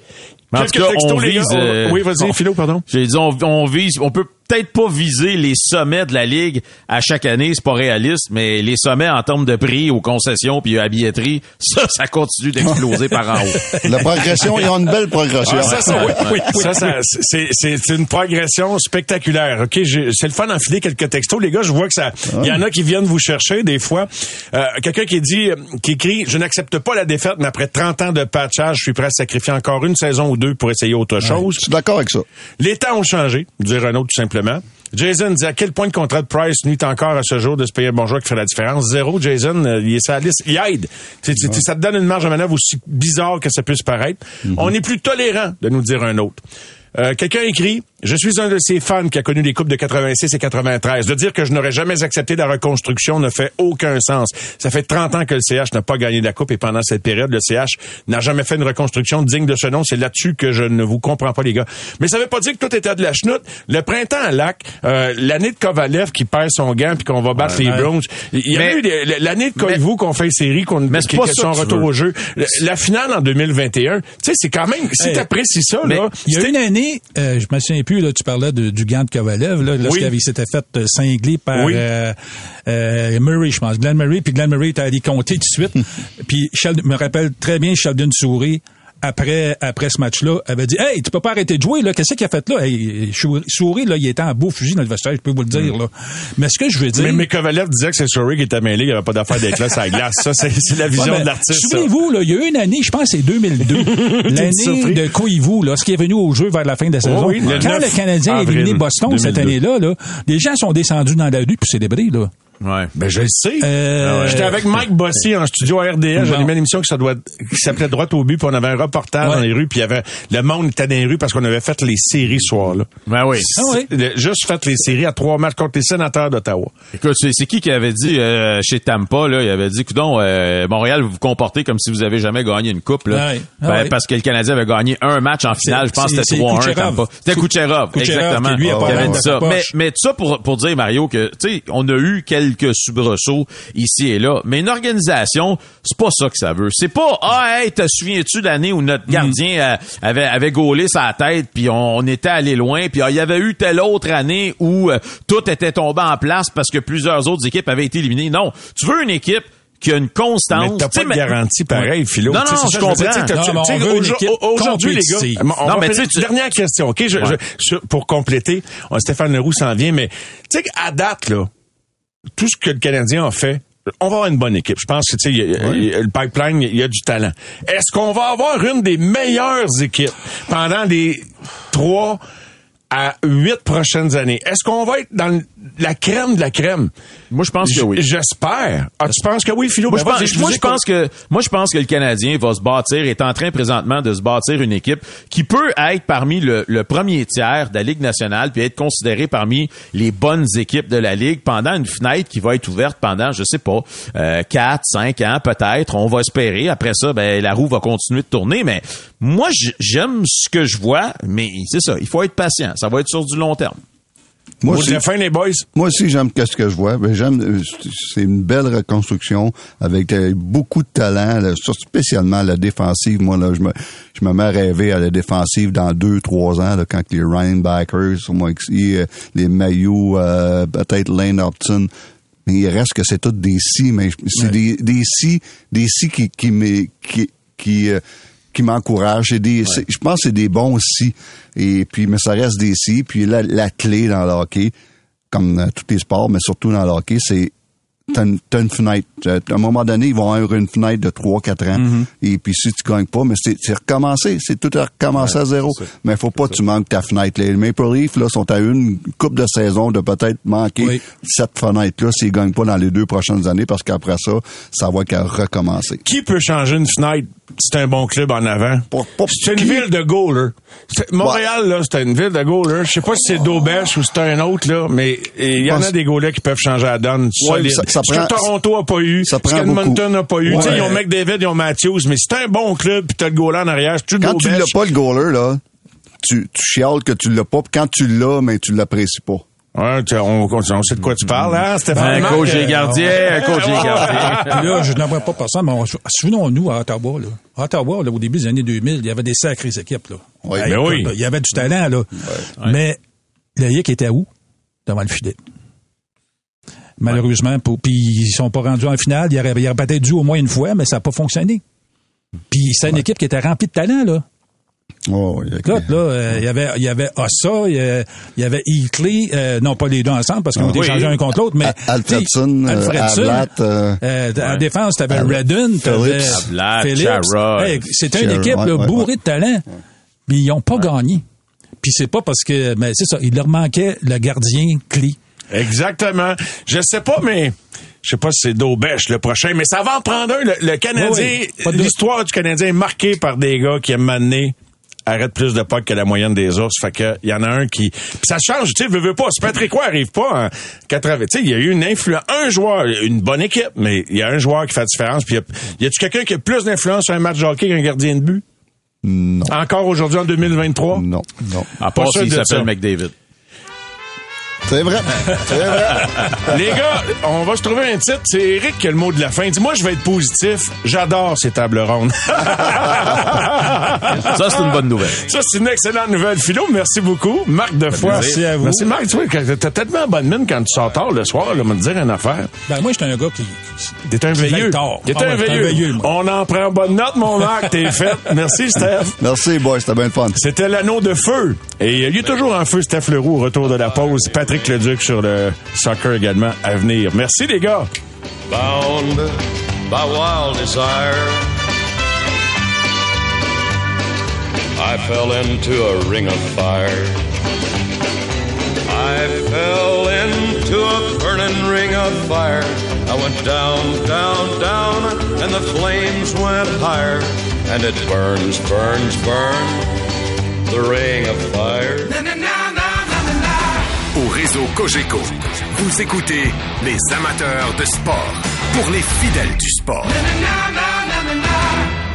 En tout cas, on vise, euh, Oui, vas-y, Philo, pardon. J'ai dit, on, on vise, on peut peut-être pas viser les sommets de la ligue à chaque année, c'est pas réaliste, mais les sommets en termes de prix aux concessions puis à billetterie, ça, ça continue d'exploser par en haut. La progression, ils ont une belle progression. Ah, ça, ça, oui, oui, oui. Ça, ça, c'est, c'est, c'est une progression spectaculaire. Ok, j'ai- c'est le fun d'enfiler quelques textos, les gars. Je vois que ça, il y en a qui viennent vous chercher des fois. Euh, quelqu'un qui dit, qui écrit, je n'accepte pas la défaite, mais après 30 ans de patchage, je suis prêt à sacrifier encore une saison ou deux pour essayer autre chose. Je suis d'accord avec ça. Les temps ont changé, dit Renault tout simplement. Jason dit à quel point le contrat de Price nuit encore à ce jour de se payer un bon joueur qui fait la différence? Zéro, Jason, euh, il est la liste. Il aide. Ça te donne une marge de manœuvre aussi bizarre que ça puisse paraître. On est plus tolérant de nous dire un autre. Euh, Quelqu'un écrit Je suis un de ces fans qui a connu les coupes de 86 et 93. De dire que je n'aurais jamais accepté la reconstruction ne fait aucun sens. Ça fait 30 ans que le CH n'a pas gagné la coupe et pendant cette période, le CH n'a jamais fait une reconstruction digne de ce nom. C'est là-dessus que je ne vous comprends pas, les gars. Mais ça veut pas dire que tout était de la chenoute. Le printemps à lac, euh, l'année de Kovalev qui perd son gant puis qu'on va battre les Browns. Il y a Mais- eu l'année de Koivu qu'on fait série, qu'on ça son retour veux. au jeu. La finale en 2021, tu sais, c'est quand même, si Hey, t'apprécies ça, là, Il y a une année, euh, je me souviens plus, là, tu parlais de- du gant de Kovalev, là, lorsqu'il Oui. s'était fait euh, cingler par Oui. euh, euh, Murray, je pense. Glenn Murray, puis Glenn Murray était allé compter tout de suite. puis Sheldon, me rappelle très bien Sheldon Souris, après, après ce match-là, avait dit Hey, tu peux pas arrêter de jouer, là, qu'est-ce qu'il a fait là? Hey, Souris, Souris, là, il était en beau fusil dans le vestiaire, je peux vous le dire, là. Mais ce que je veux dire. mais, mais Kovalev disait que c'est Surrey qui était mêlé, il n'y avait pas d'affaire d'être là, ça glace. Ça, c'est la vision Ouais, de l'artiste. ça. Souvenez-vous, là, il y a eu une année, je pense que c'est 2002, l'année de Koivu, lorsqu'il est venu au jeu vers la fin de la saison. oui, le Quand 9 le Canadien a éliminé Boston cette 2002. année-là, là, les gens sont descendus dans la rue pour célébrer. Là. Ouais. Ben, je le sais. Euh, J'étais avec Mike Bossy en studio à RDS. J'animais une émission qui, ça doit, qui s'appelait Droit au but, puis on avait un reportage Ouais. dans les rues, puis il y avait, le monde était dans les rues parce qu'on avait fait les séries ce soir-là. Ben oui. Ah oui. Juste fait les séries à trois matchs contre les sénateurs d'Ottawa. Écoute, c'est qui qui avait dit euh, chez Tampa, là, il avait dit, coudon, euh, Montréal, vous vous comportez comme si vous avez jamais gagné une coupe, là. Ouais. Ah Ben. Parce que le Canadien avait gagné un match en finale, je pense que c'était c'est 3-1 Kucherov. Tampa. C'était Kucherov, Kucherov, exactement. qui, lui, a pas qui avait dit de ça. Mais, mais tout ça pour, pour dire, Mario, que, tu sais, on a eu quelques soubresauts ici et là, mais une organisation, c'est pas ça que ça veut. C'est pas, ah, hey, te souviens-tu de l'année où notre gardien euh, avait, avait gaulé sa tête, puis on, on était allé loin, puis ah, il y avait eu telle autre année où euh, tout était tombé en place parce que plusieurs autres équipes avaient été éliminées. Non, tu veux une équipe qui a une constance. Mais t'as pas de garantie pareil, Philo. Non, non, c'est je comprends. Aujourd'hui, les gars, Non, va mais tu dernière question, OK? Je, Ouais. je- je- pour compléter, Stéphane Leroux s'en vient, mais tu sais qu'à date, là, tout ce que le Canadien a fait, on va avoir une bonne équipe. Je pense que, tu sais, le pipeline, il y a du talent. Est-ce qu'on va avoir une des meilleures équipes pendant les trois à huit prochaines années? Est-ce qu'on va être dans la crème de la crème? Moi, je pense que oui. J'espère. Ah, tu penses que oui, Philo? Moi, Ben, je pense, moi, je que, moi, je pense que le Canadien va se bâtir, est en train présentement de se bâtir une équipe qui peut être parmi le, le premier tiers de la Ligue nationale puis être considéré parmi les bonnes équipes de la Ligue pendant une fenêtre qui va être ouverte pendant, je sais pas, euh, 4, 5 ans peut-être. On va espérer. Après ça, ben, la roue va continuer de tourner. Mais moi, j'aime ce que je vois, mais c'est ça. Il faut être patient. Ça va être sur du long terme. Moi aussi, la fin, les boys. moi aussi, j'aime qu'est-ce que je vois. Ben, j'aime, euh, c'est une belle reconstruction avec euh, beaucoup de talent, là, spécialement la défensive. Moi, là, je me, je me mets à rêver à la défensive dans deux, trois ans, là, quand les Rhinebackers, moi, ici, euh, les Maillots, euh, peut-être Lane Upton, mais il reste que c'est tout des si, mais c'est des, des si, des si qui, qui, me- qui, qui, euh, qui m'encouragent. C'est des, je pense que c'est des bons si. Et puis, mais ça reste des si. Puis la, la clé dans le hockey, comme dans tous les sports, mais surtout dans le hockey, c'est t'as une, t'as une fenêtre. Euh, À un moment donné, ils vont avoir une fenêtre de 3-4 ans. Mm-hmm. Et puis si tu gagnes pas, mais c'est c'est recommencé. C'est tout à recommencer à zéro. Mais faut pas que tu manques ta fenêtre. Les Maple Leafs là, sont à une coupe de saison de peut-être manquer Oui. cette fenêtre-là s'ils gagnent pas dans les deux prochaines années parce qu'après ça, ça va qu'à recommencer. Qui peut changer une fenêtre c'est un bon club en avant? C'est une ville de goalers. C'est- Montréal, là, c'est une ville de goalers. Je sais pas si c'est Daubèche ou c'est un autre, là, mais il y en a des goalers qui peuvent changer la donne ça- ça ce que Toronto a pas eu, ça ce que Edmonton n'a pas eu. Ouais. Ils ont McDavid, ils ont Matthews, mais c'est un bon club, puis t'as le goaler en arrière, tout Quand tu l'as pas le goaler là, tu, tu chiales que tu l'as pas. Puis quand tu l'as, mais tu l'apprécies pas. Ouais, tu- on, on sait de quoi tu parles, hein, Stéphane? Un coach et gardien, un coach et gardien. Puis là, je n'aimerais pas personne, mais on- souvenons-nous à Ottawa, là. À Ottawa, là, au début des années 2000, il y avait des sacrées équipes, là. Oui, ben écoute, oui. là, Il y avait du talent, là. Mais le Hick était où? Devant le filet. Malheureusement, pour, puis ils sont pas rendus en finale. Il aurait, il aurait peut-être dû au moins une fois, mais ça n'a pas fonctionné. Puis c'est une équipe qui était remplie de talent, là. Oh, il y a- Écoute, là, euh, il y avait, il y avait Ossa, il y avait Eakley, euh, non pas les deux ensemble parce qu'ils ont été oui. un contre l'autre, mais Alfredson, euh, Alfredson, Ablatt, euh, euh, en défense, t'avais Ab- Redden, t'avais Phillips. Hey, C'était une équipe là, ouais, ouais, bourrée ouais. de talent, mais ils ont pas gagné. Puis c'est pas parce que, mais c'est ça, il leur manquait le gardien clé. Exactement. Je sais pas, mais je sais pas si c'est Daubèche le prochain, mais ça va en prendre un. Le, le Canadien, Oui, oui, l'histoire du Canadien est marquée par des gars qui aiment m'amener arrête plus de puck que la moyenne des ours. Fait que il y en a un qui. Puis ça change, tu sais, veux, veux pas. C'est Patrick Roy arrive pas en 80. Tu sais, il y a eu une influence. Un joueur, une bonne équipe, mais il y a un joueur qui fait la différence. Puis y a- y a-tu quelqu'un qui a plus d'influence sur un match de hockey qu'un gardien de but? Non. Encore aujourd'hui en 2023? Non, non. À Pas part s'il s'appelle. McDavid. C'est vrai. C'est vrai. Les gars, on va se trouver un titre. C'est Eric qui a le mot de la fin. Dis-moi, je vais être positif. J'adore ces tables rondes. Ça, c'est une bonne nouvelle. Ça, c'est une excellente nouvelle. Philo, merci beaucoup. Marc de foi. Merci à vous. Merci, Marc. Tu vois, t'as tellement bonne mine quand tu sors tard le soir, là, me dire une affaire. Ben, moi, j'étais un gars qui, T'es un Qui veilleux. veille tard. T'es Ah un un veilleux. On en prend bonne note, mon Marc. T'es fait. Merci, Steph. Merci, boy. C'était bien le fun. C'était l'anneau de feu. Et il y a toujours en feu Steph Leroux au retour de la pause. Patrick Leduc sur le soccer également à venir. Merci, les gars. bound by wild desire. I fell into a ring of fire. I fell into a burning ring of fire. I went down, down, down, and the flames went higher. And it burns, burns, burns, the ring of fire. Au réseau Cogeco, vous écoutez les amateurs de sport pour les fidèles du sport.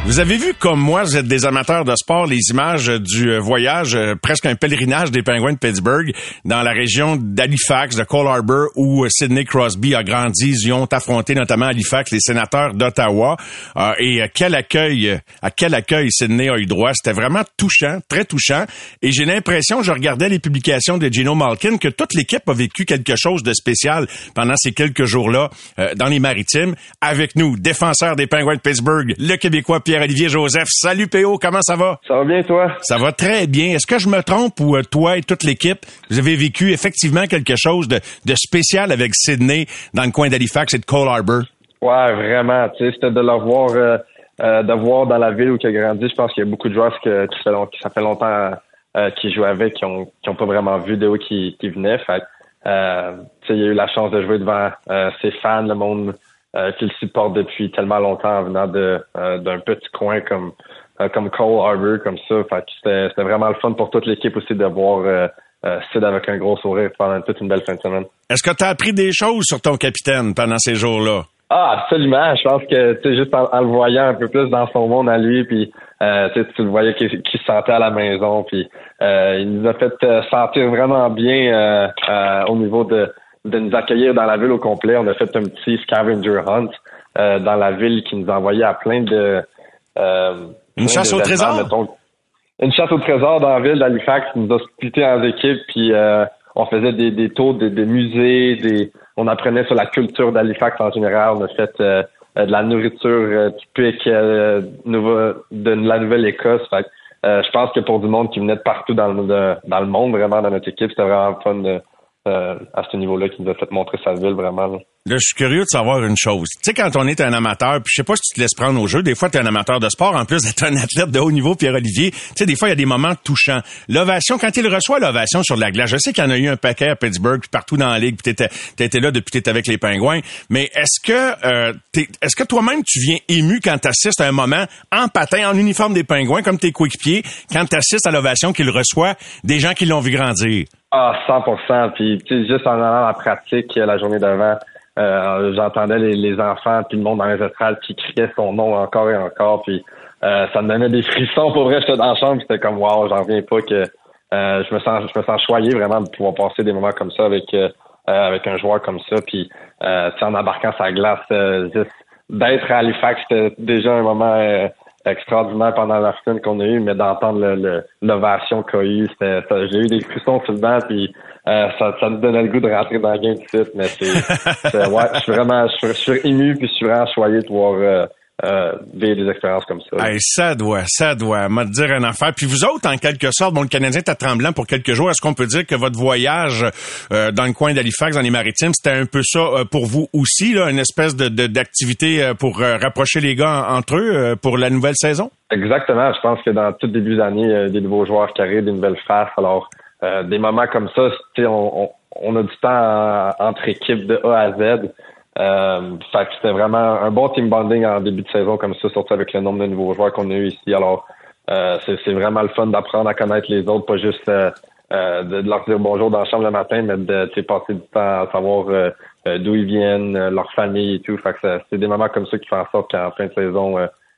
Vous avez vu comme moi, vous êtes des amateurs de sport, les images du euh, voyage, euh, presque un pèlerinage des Penguins de Pittsburgh dans la région d'Halifax, de Cole Harbour, où euh, Sidney Crosby a grandi. Ils ont affronté notamment Halifax, les sénateurs d'Ottawa. et quel accueil, à quel accueil Sidney a eu droit. C'était vraiment touchant, très touchant. Et j'ai l'impression, je regardais les publications de Gino Malkin, que toute l'équipe a vécu quelque chose de spécial pendant ces quelques jours-là dans les maritimes. Avec nous, défenseur des Penguins de Pittsburgh, le Québécois Pierre olivier Joseph. Salut PO, comment ça va? Ça va bien toi? Ça va très bien. Est-ce que je me trompe ou euh, toi et toute l'équipe, vous avez vécu effectivement quelque chose de, spécial avec Sydney dans le coin d'Halifax et de Cole Harbour? Ouais, vraiment. Tu sais, c'était de le voir, euh, euh, de voir dans la ville où il a grandi. Je pense qu'il y a beaucoup de joueurs que, qui, ça fait longtemps qu'ils jouaient avec, qui ont, qui ont pas vraiment vu de où qui, qui. Fait, euh, il a eu la chance de jouer devant ses fans, le monde euh, qu'il supporte depuis tellement longtemps en venant de euh, d'un petit coin comme euh, comme Cole Harbour, comme ça. Fait c'était, c'était vraiment le fun pour toute l'équipe aussi de voir euh, Sid avec un gros sourire pendant toute une belle fin de semaine. Est-ce que tu as appris des choses sur ton capitaine pendant ces jours-là? Ah, absolument. Je pense que tu sais, juste en, le voyant un peu plus dans son monde à lui, puis euh, tu le voyais qu'il, qu'il se sentait à la maison, puis euh, il nous a fait sentir vraiment bien au niveau de de nous accueillir dans la ville au complet. On a fait un petit scavenger hunt euh, dans la ville qui nous envoyait à plein de... Euh, une chasse au trésor? une chasse au trésor dans la ville d'Halifax. nous a splitté en équipes, puis euh, on faisait des, des tours de, musées, des, on apprenait sur la culture d'Halifax en général. On a fait de la nourriture typique de la Nouvelle-Écosse. je pense que pour du monde qui venait de partout dans le, dans le monde, vraiment, dans notre équipe, c'était vraiment fun de euh, à ce niveau-là qui nous a fait montrer sa ville vraiment. Là. Je suis curieux de savoir une chose. Tu sais, quand on est un amateur, puis je sais pas si tu te laisses prendre au jeu, des fois, tu un amateur de sport, en plus d'être un athlète de haut niveau, Pierre-Olivier. Tu sais, des fois, il y a des moments touchants. L'ovation, quand il reçoit l'ovation sur la glace, je sais qu'il y en a eu un paquet à Pittsburgh, partout dans la ligue, puis t'étais, étais là depuis que t'étais avec les Pingouins. Mais est-ce que, euh, est-ce que toi-même, tu viens ému quand t'assistes à un moment en patin, en uniforme des Pingouins, comme tes coéquipiers, quand t'assistes à l'ovation qu'il reçoit des gens qui l'ont vu grandir? Ah, 100% Puis, juste en allant à la pratique la journée d'avant, euh, j'entendais les, enfants puis le monde dans les estrades qui criait son nom encore et encore. Puis, euh, ça me donnait des frissons. Pour vrai, j'étais dans la chambre, c'était comme, wow, j'en reviens pas que euh, je me sens, je me sens choyé vraiment de pouvoir passer des moments comme ça avec avec un joueur comme ça. Puis, euh, en embarquant sa glace, d'être à Halifax, c'était déjà un moment extraordinaire pendant la semaine qu'on a eu, mais d'entendre l'ovation qu'il y a eu, j'ai eu des frissons sur le banc, puis euh, ça, ça me donnait le goût de rentrer dans le game tout de suite, mais c'est, ouais, je suis vraiment, je suis, ému, puis je suis vraiment choyé de voir euh, euh, des expériences comme ça. Hey, ça doit, ça doit, me dire une affaire. Puis vous autres, en quelque sorte, bon, le Canadien était tremblant pour quelques jours. Est-ce qu'on peut dire que votre voyage euh, dans le coin d'Halifax, dans les Maritimes, c'était un peu ça euh, pour vous aussi, là, une espèce de, d'activité euh, pour rapprocher les gars entre eux pour la nouvelle saison? Exactement. Je pense que dans tout début d'année, des nouveaux joueurs qui arrivent, des nouvelles faces. Alors, des moments comme ça, on, on, on, a du temps entre équipes de A à Z. Euh, fait c'était vraiment un bon team bonding en début de saison comme ça, surtout avec le nombre de nouveaux joueurs qu'on a eu ici. Alors, euh, c'est vraiment le fun d'apprendre à connaître les autres, pas juste euh, euh, de, leur dire bonjour dans la chambre le matin, mais de passer du temps à savoir d'où ils viennent, leur famille et tout. Fait que c'est des moments comme ça qui font en sorte qu'en fin de saison,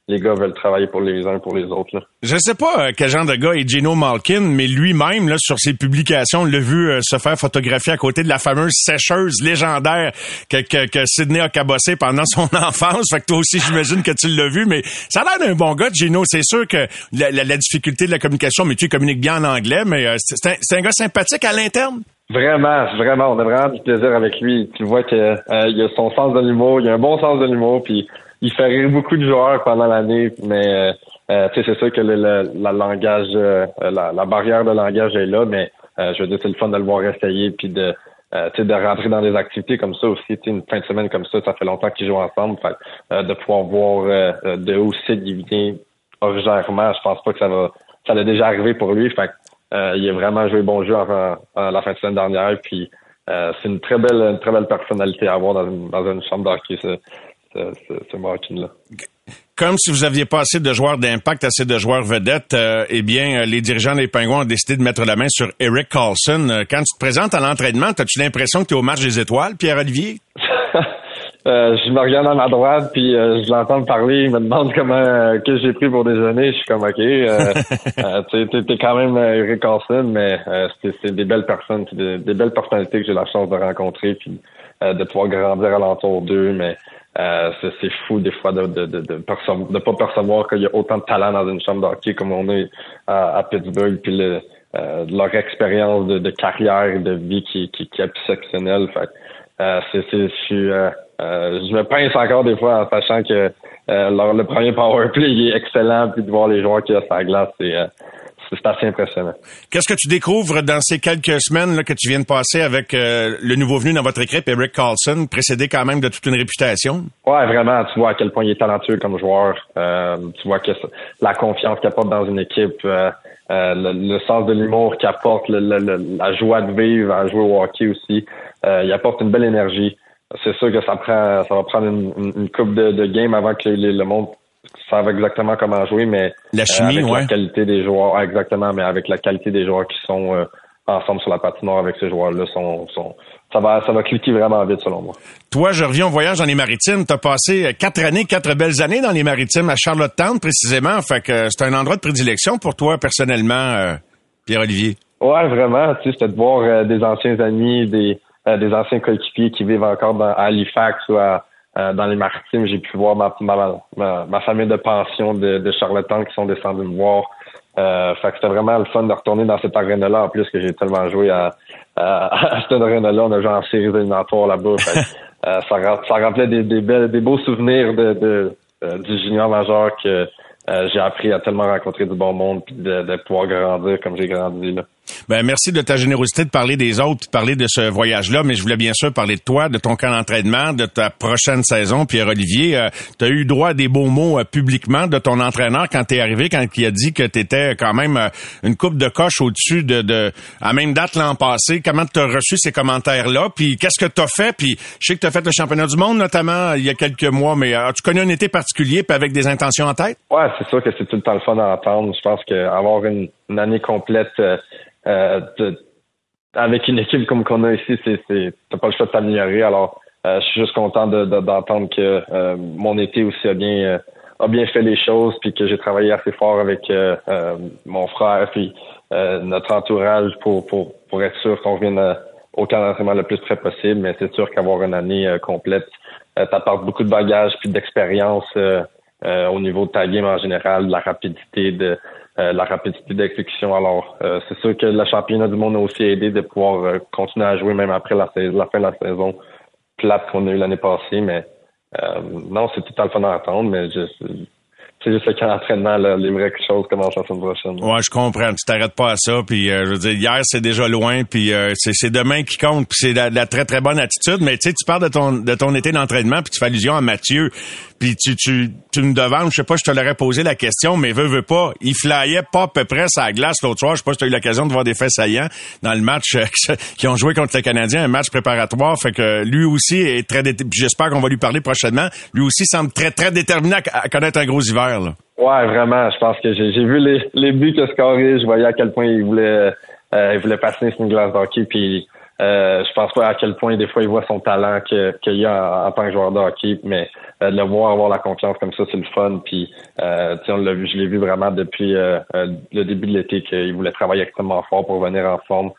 les gars veulent travailler pour les uns pour les autres. Là. Je sais pas euh, quel genre de gars est Gino Malkin, mais lui-même, là, sur ses publications, on l'a vu euh, se faire photographier à côté de la fameuse sécheuse légendaire que, que, que Sidney a cabossé pendant son enfance. Fait que toi aussi, j'imagine que tu l'as vu, mais ça a l'air d'un bon gars, Gino. C'est sûr que la, la, difficulté de la communication, mais tu communiques bien en anglais, mais euh, c'est un, un, gars sympathique à l'interne. Vraiment, vraiment, on a vraiment du plaisir avec lui. Tu vois que il a son sens de l'humour, il a un bon sens de l'humour, puis il fait rire beaucoup de joueurs pendant l'année, mais euh, euh c'est sûr que le, la langage, euh, la, la, barrière de langage est là, mais euh, je veux dire, c'est le fun de le voir essayer puis de de rentrer dans des activités comme ça aussi. Une fin de semaine comme ça, ça fait longtemps qu'ils jouent ensemble. Fait, de pouvoir voir de où Sid il vient originairement, je pense pas que ça va ça l'a déjà arrivé pour lui. Fait il a vraiment joué bon jeu en, la fin de semaine dernière. Puis c'est une très belle, une très belle personnalité à avoir dans une, dans une chambre d'hockey, ce, ce, ce, ce Martin-là comme si vous aviez pas assez de joueurs d'impact, assez de joueurs vedettes, euh, eh bien, euh, les dirigeants des Pingouins ont décidé de mettre la main sur Eric Carlson. Euh, quand tu te présentes à l'entraînement, as-tu l'impression que tu es au match des étoiles, Pierre-Olivier? je me regarde à ma droite, puis je l'entends parler, il me demande comment que j'ai pris pour déjeuner. Je suis comme, OK, tu t'es quand même Eric Carlson, mais c'est des belles personnes, des, des, belles personnalités que j'ai la chance de rencontrer, puis de pouvoir grandir alentour d'eux, mais euh, c'est fou des fois de de, de, de, de pas percevoir qu'il y a autant de talent dans une chambre d'hockey comme on est à, Pittsburgh, puis le, euh, leur expérience de, de, carrière et de vie qui, qui, qui est exceptionnelle. Fait, euh, c'est, je suis, euh, euh, je me pince encore des fois en sachant que leur, le premier power play est excellent, puis de voir les joueurs qui a sur la glace, c'est c'est assez impressionnant. Qu'est-ce que tu découvres dans ces quelques semaines là, que tu viens de passer avec euh, le nouveau venu dans votre équipe, Eric Carlson, précédé quand même de toute une réputation? Ouais, vraiment. Tu vois à quel point il est talentueux comme joueur. Euh, tu vois que la confiance qu'il apporte dans une équipe, euh, le, sens de l'humour qu'il apporte, la joie de vivre à jouer au hockey aussi. il apporte une belle énergie. C'est sûr que ça prend, ça va prendre une, coupe de, de game avant que le monde savent exactement comment jouer, mais la chimie, avec la qualité des joueurs, exactement, mais avec la qualité des joueurs qui sont euh, ensemble sur la patinoire avec ces joueurs-là, sont, sont, ça va, ça va cliquer vraiment vite selon moi. Toi, je reviens au voyage dans les Maritimes. Tu as passé euh, quatre années, quatre belles années dans les Maritimes à Charlottetown précisément. Fait que c'est un endroit de prédilection pour toi personnellement, euh, Pierre-Olivier. Ouais, vraiment. Tu sais, c'était de voir des anciens amis, des, des anciens coéquipiers qui vivent encore dans, à Halifax ou à euh, dans les maritimes, j'ai pu voir ma, ma, ma, famille de pension de, de Charlottetown qui sont descendus me voir. Euh, fait que c'était vraiment le fun de retourner dans cette arène-là, en plus que j'ai tellement joué à, à, cette arène-là. On a joué en séries éliminatoires là-bas. euh, ça, ça rappelait des, des, belles, des beaux souvenirs de, de euh, du junior majeur que j'ai appris à tellement rencontrer du bon monde puis de, de pouvoir grandir comme j'ai grandi là. Ben, merci de ta générosité de parler des autres, de parler de ce voyage-là, mais je voulais bien sûr parler de toi, de ton camp d'entraînement, de ta prochaine saison. Pierre-Olivier, euh, tu as eu droit à des beaux mots euh, publiquement de ton entraîneur quand tu es arrivé, quand il a dit que tu étais quand même euh, une coupe de coche au-dessus de, de à même date l'an passé. Comment tu as reçu ces commentaires-là? Puis qu'est-ce que tu as fait? Puis je sais que tu as fait le championnat du monde notamment il y a quelques mois, mais as-tu connu un été particulier puis avec des intentions en tête? Ouais, c'est sûr que c'est tout le temps le fun à entendre. Je pense qu'avoir une année complète euh, avec une équipe comme qu'on a ici, c'est, t'as pas le choix de t'améliorer. Alors, euh, je suis juste content de, d'entendre que euh, mon été aussi a bien a bien fait les choses, puis que j'ai travaillé assez fort avec mon frère, puis notre entourage pour, pour, pour être sûr qu'on revienne au camp d'entraînement le plus près possible. Mais c'est sûr qu'avoir une année complète, t'apporte beaucoup de bagages puis d'expérience au niveau de ta game en général, de la rapidité, de euh, la rapidité d'exécution. Alors, euh, c'est sûr que le championnat du monde a aussi aidé de pouvoir euh, continuer à jouer même après la, fin de la saison plate qu'on a eu l'année passée. Mais non, c'est tout à le fun d'entendre, mais je, c'est juste qu'en entraînement, là, les vraies choses commencent la semaine prochaine. Ouais, je comprends. Tu t'arrêtes pas à ça. Puis, je veux dire, hier, c'est déjà loin. Puis, c'est demain qui compte. Puis, c'est la, la, très, très bonne attitude. Mais, tu sais, tu parles de ton, de ton été d'entraînement, puis tu fais allusion à Mathieu. Puis, tu, tu, tu me demandes, je sais pas, je te l'aurais posé la question, mais veux, veux pas. Il flyait pas à peu près sa glace l'autre soir. Je sais pas si tu as eu l'occasion de voir des faits saillants dans le match euh, qui ont joué contre les Canadiens, un match préparatoire. Fait que lui aussi est très J'espère qu'on va lui parler prochainement. Lui aussi semble très, très déterminé à, à connaître un gros hiver, là. Ouais, vraiment. Je pense que j'ai vu les, les buts que scoré. Je voyais à quel point il voulait, euh, il voulait passer sur une glace d'hockey. Puis euh, je pense pas à quel point des fois il voit son talent qu'il a en, tant que joueur de hockey. Mais euh, de le voir avoir la confiance comme ça, c'est le fun. Puis euh, on l'a vu, je l'ai vu vraiment depuis euh, le début de l'été qu'il voulait travailler extrêmement fort pour venir en forme.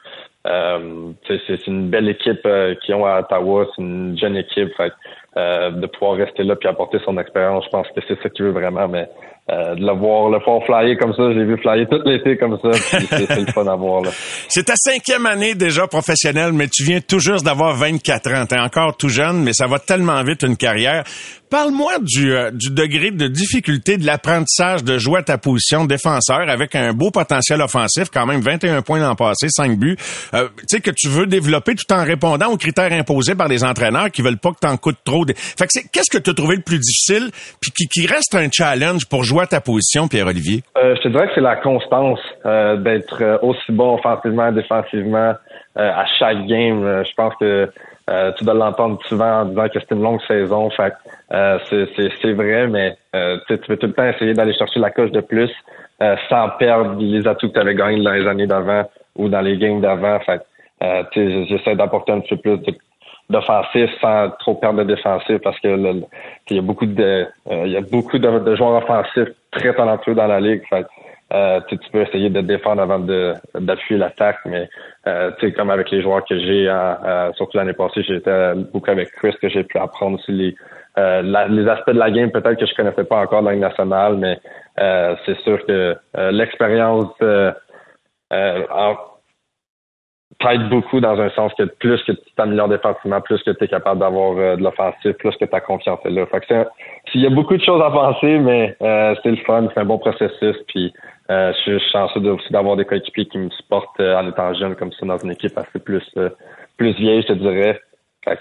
c'est une belle équipe qu'ils ont à Ottawa. C'est une jeune équipe. Fait, de pouvoir rester là puis apporter son expérience, je pense que c'est ça qu'il veut vraiment. Mais euh, de le voir, le faire flyer comme ça. J'ai vu flyer tout l'été comme ça. C'est le fun à voir. C'est ta cinquième année déjà professionnelle, mais tu viens tout juste d'avoir 24 ans. T'es encore tout jeune, mais ça va tellement vite une carrière. Parle-moi du, euh, du degré de difficulté de l'apprentissage de jouer à ta position défenseur avec un beau potentiel offensif, quand même 21 points l'an passé, 5 buts. Euh, tu sais que tu veux développer tout en répondant aux critères imposés par les entraîneurs qui veulent pas que t'en coûtes trop. Fait que qu'est-ce que tu as trouvé le plus difficile puis qui, reste un challenge pour jouer à ta position, Pierre-Olivier? Euh, je te dirais que c'est la constance d'être aussi bon offensivement, défensivement. à chaque game. je pense que tu dois l'entendre souvent en disant que c'est une longue saison. Fait c'est vrai, mais tu peux tout le temps essayer d'aller chercher la coche de plus sans perdre les atouts que tu avais gagnés dans les années d'avant ou dans les games d'avant. Fait j'essaie d'apporter un petit peu plus d'offensif sans trop perdre de défensif parce que il y a beaucoup de il y a beaucoup de, joueurs offensifs très talentueux dans la ligue. Fait euh, tu peux essayer de défendre avant de d'appuyer l'attaque, mais euh, comme avec les joueurs que j'ai, euh, surtout l'année passée, j'étais beaucoup avec Chris que j'ai pu apprendre aussi les euh, les aspects de la game peut-être que je connaissais pas encore dans le national, mais euh, c'est sûr que l'expérience en t'aide beaucoup dans un sens que plus que tu t'améliores défensivement, plus que tu es capable d'avoir euh, de l'offensive, plus que ta confiance est là. Fait que il y a beaucoup de choses à penser, mais euh, c'est le fun, c'est un bon processus. Puis euh, je suis chanceux aussi d'avoir des coéquipiers qui me supportent en étant jeune comme ça dans une équipe assez plus plus vieille, je te dirais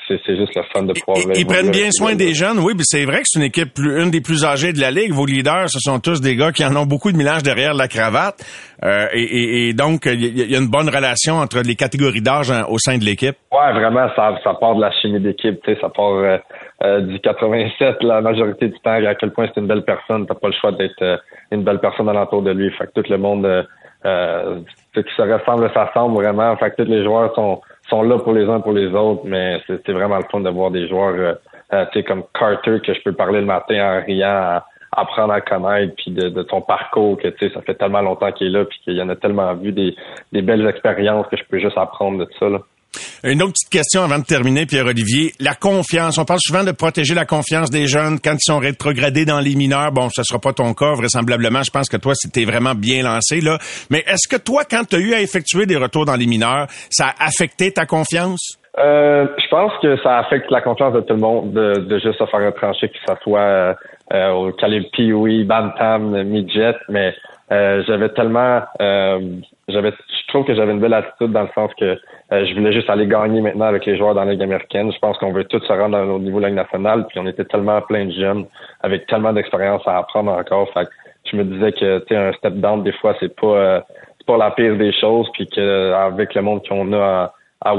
c'est juste le fun de pouvoir. Ils, prennent bien soin des jeunes, oui, mais c'est vrai que c'est une équipe une des plus âgées de la ligue. Vos leaders, ce sont tous des gars qui en ont beaucoup de mélange derrière la cravate, euh, et, donc il y, a une bonne relation entre les catégories d'âge au sein de l'équipe. Ouais, vraiment, ça, ça part de la chimie d'équipe, tu sais, ça part euh, euh, du 87 la majorité du temps. À quel point c'est une belle personne, t'as pas le choix d'être une belle personne alentour de lui. Fait que tout le monde, euh, qui se ressemble, s'assemble vraiment. Fait que tous les joueurs sont sont là pour les uns pour les autres, mais c'est vraiment le fun de voir des joueurs euh, euh, tu sais, comme Carter que je peux parler le matin en riant, à, apprendre à connaître, puis de, de ton parcours que tu sais, ça fait tellement longtemps qu'il est là, puis qu'il y en a tellement vu des, des belles expériences que je peux juste apprendre de ça. Là. Une autre petite question avant de terminer, Pierre-Olivier. La confiance. On parle souvent de protéger la confiance des jeunes quand ils sont rétrogradés dans les mineurs. Bon, ce sera pas ton cas, vraisemblablement. Je pense que toi, c'était vraiment bien lancé, là. Mais est-ce que toi, quand tu as eu à effectuer des retours dans les mineurs, ça a affecté ta confiance? Euh, je pense que ça affecte la confiance de tout le monde de, de juste se faire retrancher, que ce soit euh, euh au calibre Pee-Wee, Bantam, Midget, mais euh, j'avais tellement euh, j'avais je trouve que j'avais une belle attitude dans le sens que euh, je voulais juste aller gagner maintenant avec les joueurs dans la Ligue américaine. Je pense qu'on veut tous se rendre au niveau de Ligue nationale, puis on était tellement plein de jeunes avec tellement d'expérience à apprendre encore. Fait je me disais que tu un step down des fois c'est pas euh, c'est pas la pire des choses, puis que avec le monde qu'on a à, à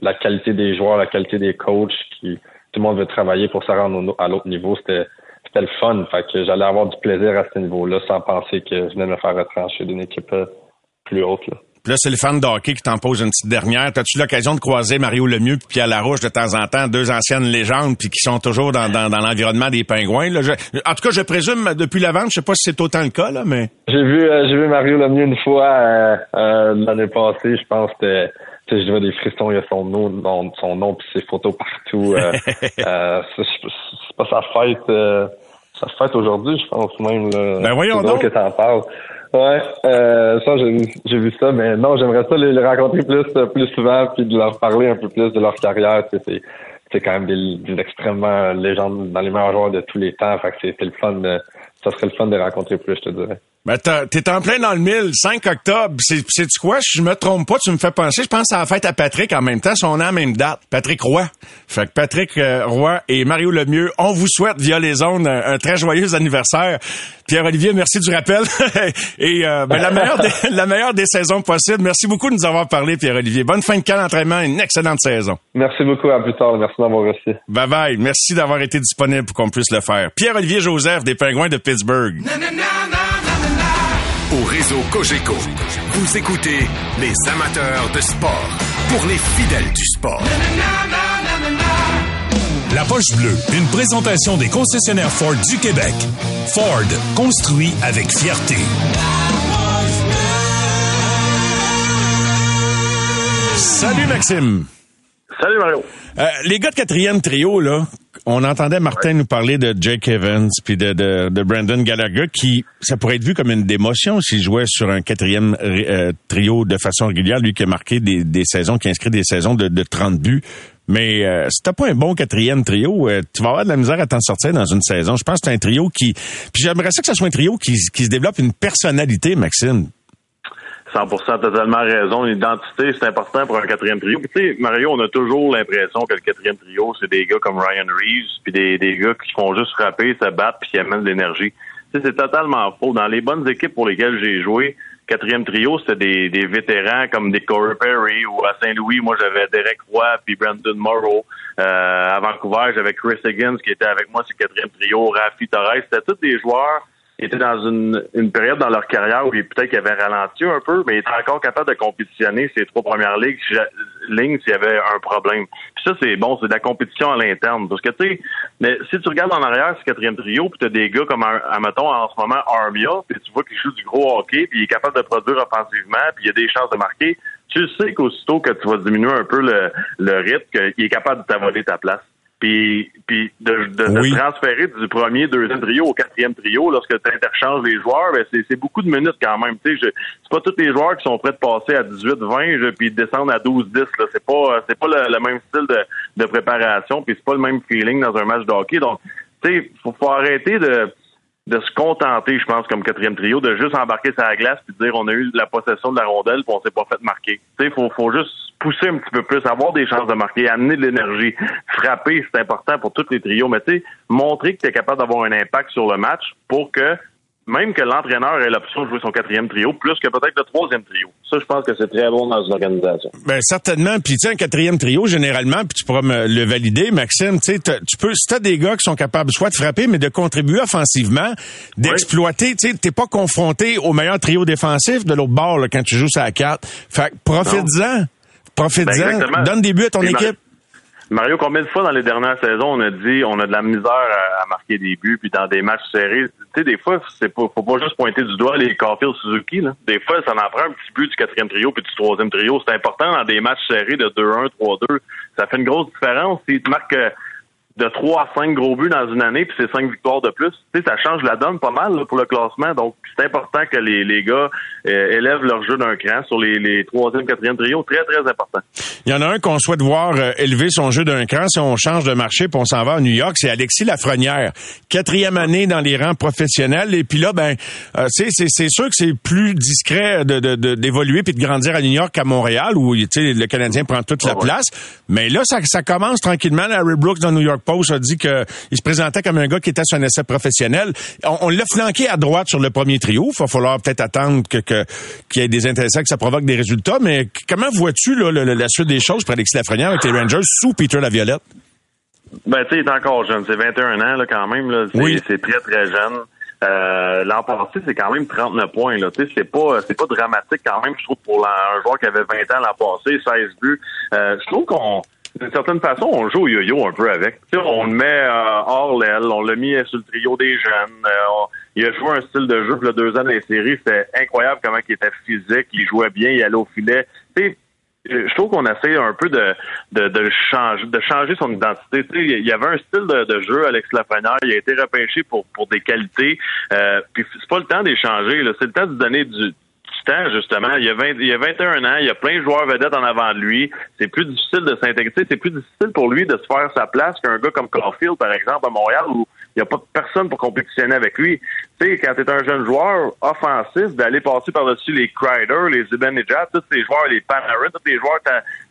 la qualité des joueurs, la qualité des coachs, qui tout le monde veut travailler pour se rendre à l'autre niveau, c'était c'était le fun. Fait que j'allais avoir du plaisir à ce niveau-là sans penser que je venais de me faire retrancher d'une équipe euh, plus haute. Là. Puis là, c'est le fan de hockey qui t'en pose une petite dernière. T'as-tu l'occasion de croiser Mario Lemieux puis Pierre Larouche de temps en temps, deux anciennes légendes puis qui sont toujours dans, dans, dans l'environnement des pingouins? Là? en tout cas, je présume depuis la vente, je sais pas si c'est autant le cas, là, mais. J'ai vu euh, j'ai vu Mario Lemieux une fois euh, euh, l'année passée, je pense que tu sais, je vois des frissons, il y a son nom, son nom puis ses photos partout. c'est pas sa fête sa fête aujourd'hui, je pense même. Là. Ben voyons donc. que t'en parles. Ouais, euh, ça j'ai vu ça, mais non, j'aimerais ça les, rencontrer plus plus souvent puis de leur parler un peu plus de leur carrière. C'est c'est quand même des, des, extrêmement légendes dans les meilleurs joueurs de tous les temps. Fait que c'est le fun de, ça serait le fun de rencontrer plus, je te dirais. Ben, t'es en plein dans le mille, 5 octobre. C'est, c'est quoi? Si je me trompe pas, tu me fais penser, je pense à la fête à Patrick en même temps, son nom même date. Patrick Roy. Fait que Patrick euh, Roy et Mario Lemieux, on vous souhaite via les zones un, très joyeux anniversaire. Pierre-Olivier, merci du rappel. et euh, ben, la, meilleure des, la meilleure des saisons possibles. Merci beaucoup de nous avoir parlé, Pierre-Olivier. Bonne fin de camp d'entraînement, une excellente saison. Merci beaucoup, à plus tard. Merci d'avoir reçu. Bye bye. Merci d'avoir été disponible pour qu'on puisse le faire. Pierre-Olivier Joseph des Pingouins de Pittsburgh réseau Cogeco. Vous écoutez les amateurs de sport pour les fidèles du sport. La poche bleue, une présentation des concessionnaires Ford du Québec. Ford, construit avec fierté. Salut Maxime. Salut Mario. Euh, les gars de quatrième trio, là, on entendait Martin nous parler de Jake Evans puis de, de, Brandon Gallagher qui, ça pourrait être vu comme une démotion s'il jouait sur un quatrième euh, trio de façon régulière, lui qui a marqué des, des saisons, qui a inscrit des saisons de, de 30 buts. Mais euh, si t'as pas un bon quatrième trio, euh, tu vas avoir de la misère à t'en sortir dans une saison. Je pense que c'est un trio qui... Puis j'aimerais ça que ce soit un trio qui, qui se développe une personnalité, Maxime. 100% totalement raison. L'identité, c'est important pour un quatrième trio. tu sais, Mario, on a toujours l'impression que le quatrième trio, c'est des gars comme Ryan Reeves, puis des, des gars qui font juste frapper, se battre, puis qui amènent de l'énergie. Tu sais, c'est totalement faux. Dans les bonnes équipes pour lesquelles j'ai joué, quatrième trio, c'était des, des vétérans comme des Corey Perry ou à Saint-Louis, moi j'avais Derek Roy puis Brandon Morrow. Euh, à Vancouver, j'avais Chris Higgins qui était avec moi sur le quatrième trio, Rafi Torres. C'était tous des joueurs qui étaient dans une, une période dans leur carrière où peut-être qu'ils avaient ralenti un peu, mais ils étaient encore capables de compétitionner ces trois premières ligues, lignes s'il y avait un problème. Puis ça, c'est bon, c'est de la compétition à l'interne. Parce que, tu sais, mais si tu regardes en arrière ce quatrième trio, puis tu as des gars comme, mettons, en ce moment, Armia, puis tu vois qu'il joue du gros hockey, puis il est capable de produire offensivement, puis il a des chances de marquer, tu sais qu'aussitôt que tu vas diminuer un peu le, le rythme, qu'il est capable de t'avoler ta place. Puis, puis de, de, transférer du premier, deuxième trio au quatrième trio lorsque tu interchanges les joueurs, ben c'est beaucoup de minutes quand même. Tu sais, c'est pas tous les joueurs qui sont prêts de passer à 18-20 puis descendre à 12-10. C'est pas c'est pas le, même style de, de préparation, puis c'est pas le même feeling dans un match de hockey. Donc, tu sais, faut, faut arrêter de de se contenter, je pense, comme quatrième trio, de juste embarquer sur la glace puis dire on a eu la possession de la rondelle puis on s'est pas fait marquer. Tu sais, faut, faut juste pousser un petit peu plus, avoir des chances de marquer, amener de l'énergie, frapper, c'est important pour tous les trios, mais tu sais, montrer que tu es capable d'avoir un impact sur le match pour que même que l'entraîneur ait l'option de jouer son quatrième trio, plus que peut-être le troisième trio. Ça, je pense que c'est très bon dans une organisation. Ben certainement. Puis tu sais, un quatrième trio, généralement, puis tu pourras me le valider, Maxime, tu sais, tu peux, si t'as des gars qui sont capables soit de frapper, mais de contribuer offensivement, d'exploiter, tu sais, t'es pas confronté au meilleur trio défensif de l'autre bord là, quand tu joues ça à quatre. Fait profites-en. Profites-en. Ben, donne des buts à ton équipe. Mario, combien de fois dans les dernières saisons on a dit on a de la misère à, marquer des buts puis dans des matchs serrés, tu sais des fois c'est pas faut pas juste pointer du doigt les Caulfield Suzuki là. Des fois ça en prend un petit but du quatrième trio puis du troisième trio, c'est important dans des matchs serrés de 2-1, 3-2, ça fait une grosse différence. Si tu marques euh, de 3 à 5 gros buts dans une année, puis c'est 5 victoires de plus. Tu sais, ça change la donne pas mal pour le classement. Donc, c'est important que les, les gars euh, élèvent leur jeu d'un cran sur les, les 3e, 4e trios. Très, très important. Il y en a un qu'on souhaite voir euh, élever son jeu d'un cran si on change de marché puis on s'en va à New York. C'est Alexis Lafrenière. Quatrième année dans les rangs professionnels. Et puis là, ben, euh, c'est, c'est sûr que c'est plus discret de, de, d'évoluer puis de grandir à New York qu'à Montréal où le Canadien prend toute la ah place. Mais là, ça, ça commence tranquillement. Larry Brooks dans New York Post a dit qu'il se présentait comme un gars qui était sur un essai professionnel. On, l'a flanqué à droite sur le premier trio. Il va falloir peut-être attendre que, qu'il y ait des intéressants, que ça provoque des résultats. Mais comment vois-tu là, la suite des choses pour Alexis Lafrenière avec les Rangers sous Peter Laviolette? Ben, tu sais, il est encore jeune. C'est 21 ans, là, quand même. Là. C'est, oui. c'est très, très jeune. Euh, l'an passé, c'est quand même 39 points. Là. Tu sais, c'est pas c'est pas dramatique quand même, je trouve, pour un joueur qui avait 20 ans l'an passé, 16 buts. Euh, je trouve qu'on d'une certaine façon, on joue au yo-yo un peu avec. on le met euh, hors l'aile, on l'a mis sur le trio des jeunes. Euh, il a joué un style de jeu le deux ans des séries. C'était incroyable comment il était physique, il jouait bien, il allait au filet. sais, je trouve qu'on essaie un peu de, de, de, changer, de changer son identité. il y avait un style de, de jeu, Alex Lafrenière, il a été repêché pour, pour des qualités. Euh, puis c'est pas le temps d'échanger, c'est le temps de donner du, justement. Il y, a 20, il y a 21 ans, il y a plein de joueurs vedettes en avant de lui. C'est plus difficile de s'intégrer. C'est plus difficile pour lui de se faire sa place qu'un gars comme Caulfield, par exemple, à Montréal, où il n'y a pas personne pour compétitionner avec lui. Tu sais, quand tu es un jeune joueur offensif, d'aller passer par-dessus les Crider, les Zibanejad, tous ces joueurs, les Panarin, tous les joueurs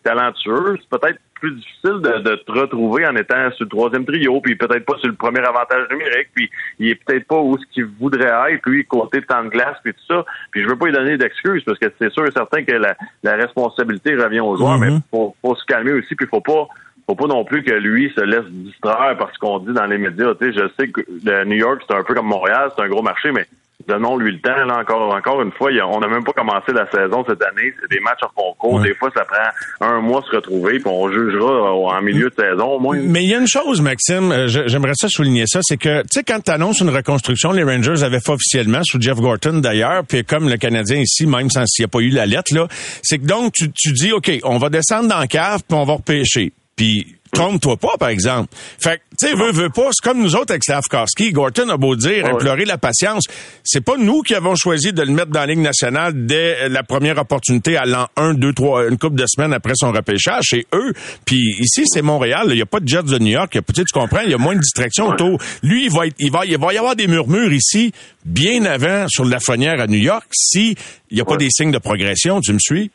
talentueux, c'est peut-être plus difficile de, te retrouver en étant sur le troisième trio, puis peut-être pas sur le premier avantage numérique, puis il est peut-être pas où ce qu'il voudrait être, lui, côté de temps de glace, puis tout ça. Puis je veux pas lui donner d'excuses, parce que c'est sûr et certain que la, responsabilité revient aux joueurs, mais mm-hmm. faut, faut se calmer aussi, puis faut pas faut pas non plus que lui se laisse distraire par ce qu'on dit dans les médias. Tu sais, je sais que New York, c'est un peu comme Montréal, c'est un gros marché, mais donnons-lui le temps. Là, encore, encore une fois, on n'a même pas commencé la saison cette année. C'est des matchs en concours. Des fois, ça prend un mois se retrouver, puis on jugera en milieu de saison au moins. Mais il y a une chose, Maxime, euh, j'aimerais ça souligner ça, c'est que, tu sais, quand tu annonces une reconstruction, les Rangers avaient fait officiellement, sous Jeff Gorton d'ailleurs, puis comme le Canadien ici, même sans s'il n'y a pas eu la lettre, là, c'est que donc, tu, tu dis, OK, on va descendre dans le cave, puis on va repêcher. Puis trompe-toi pas, par exemple. Fait que, tu sais, veut, veut pas, c'est comme nous autres avec Slavkowski. Gorton a beau dire, implorer la patience. C'est pas nous qui avons choisi de le mettre dans la Ligue nationale dès la première opportunité à l'an 1, 2, 3, une couple de semaines après son repêchage. C'est eux. Puis ici, c'est Montréal. Il y a pas de Jets de New York. Tu comprends, il y a moins de distractions autour. Lui, il va, il va, il va y avoir des murmures ici bien avant sur la fronnière à New York si il y a pas des signes de progression. Tu me suis?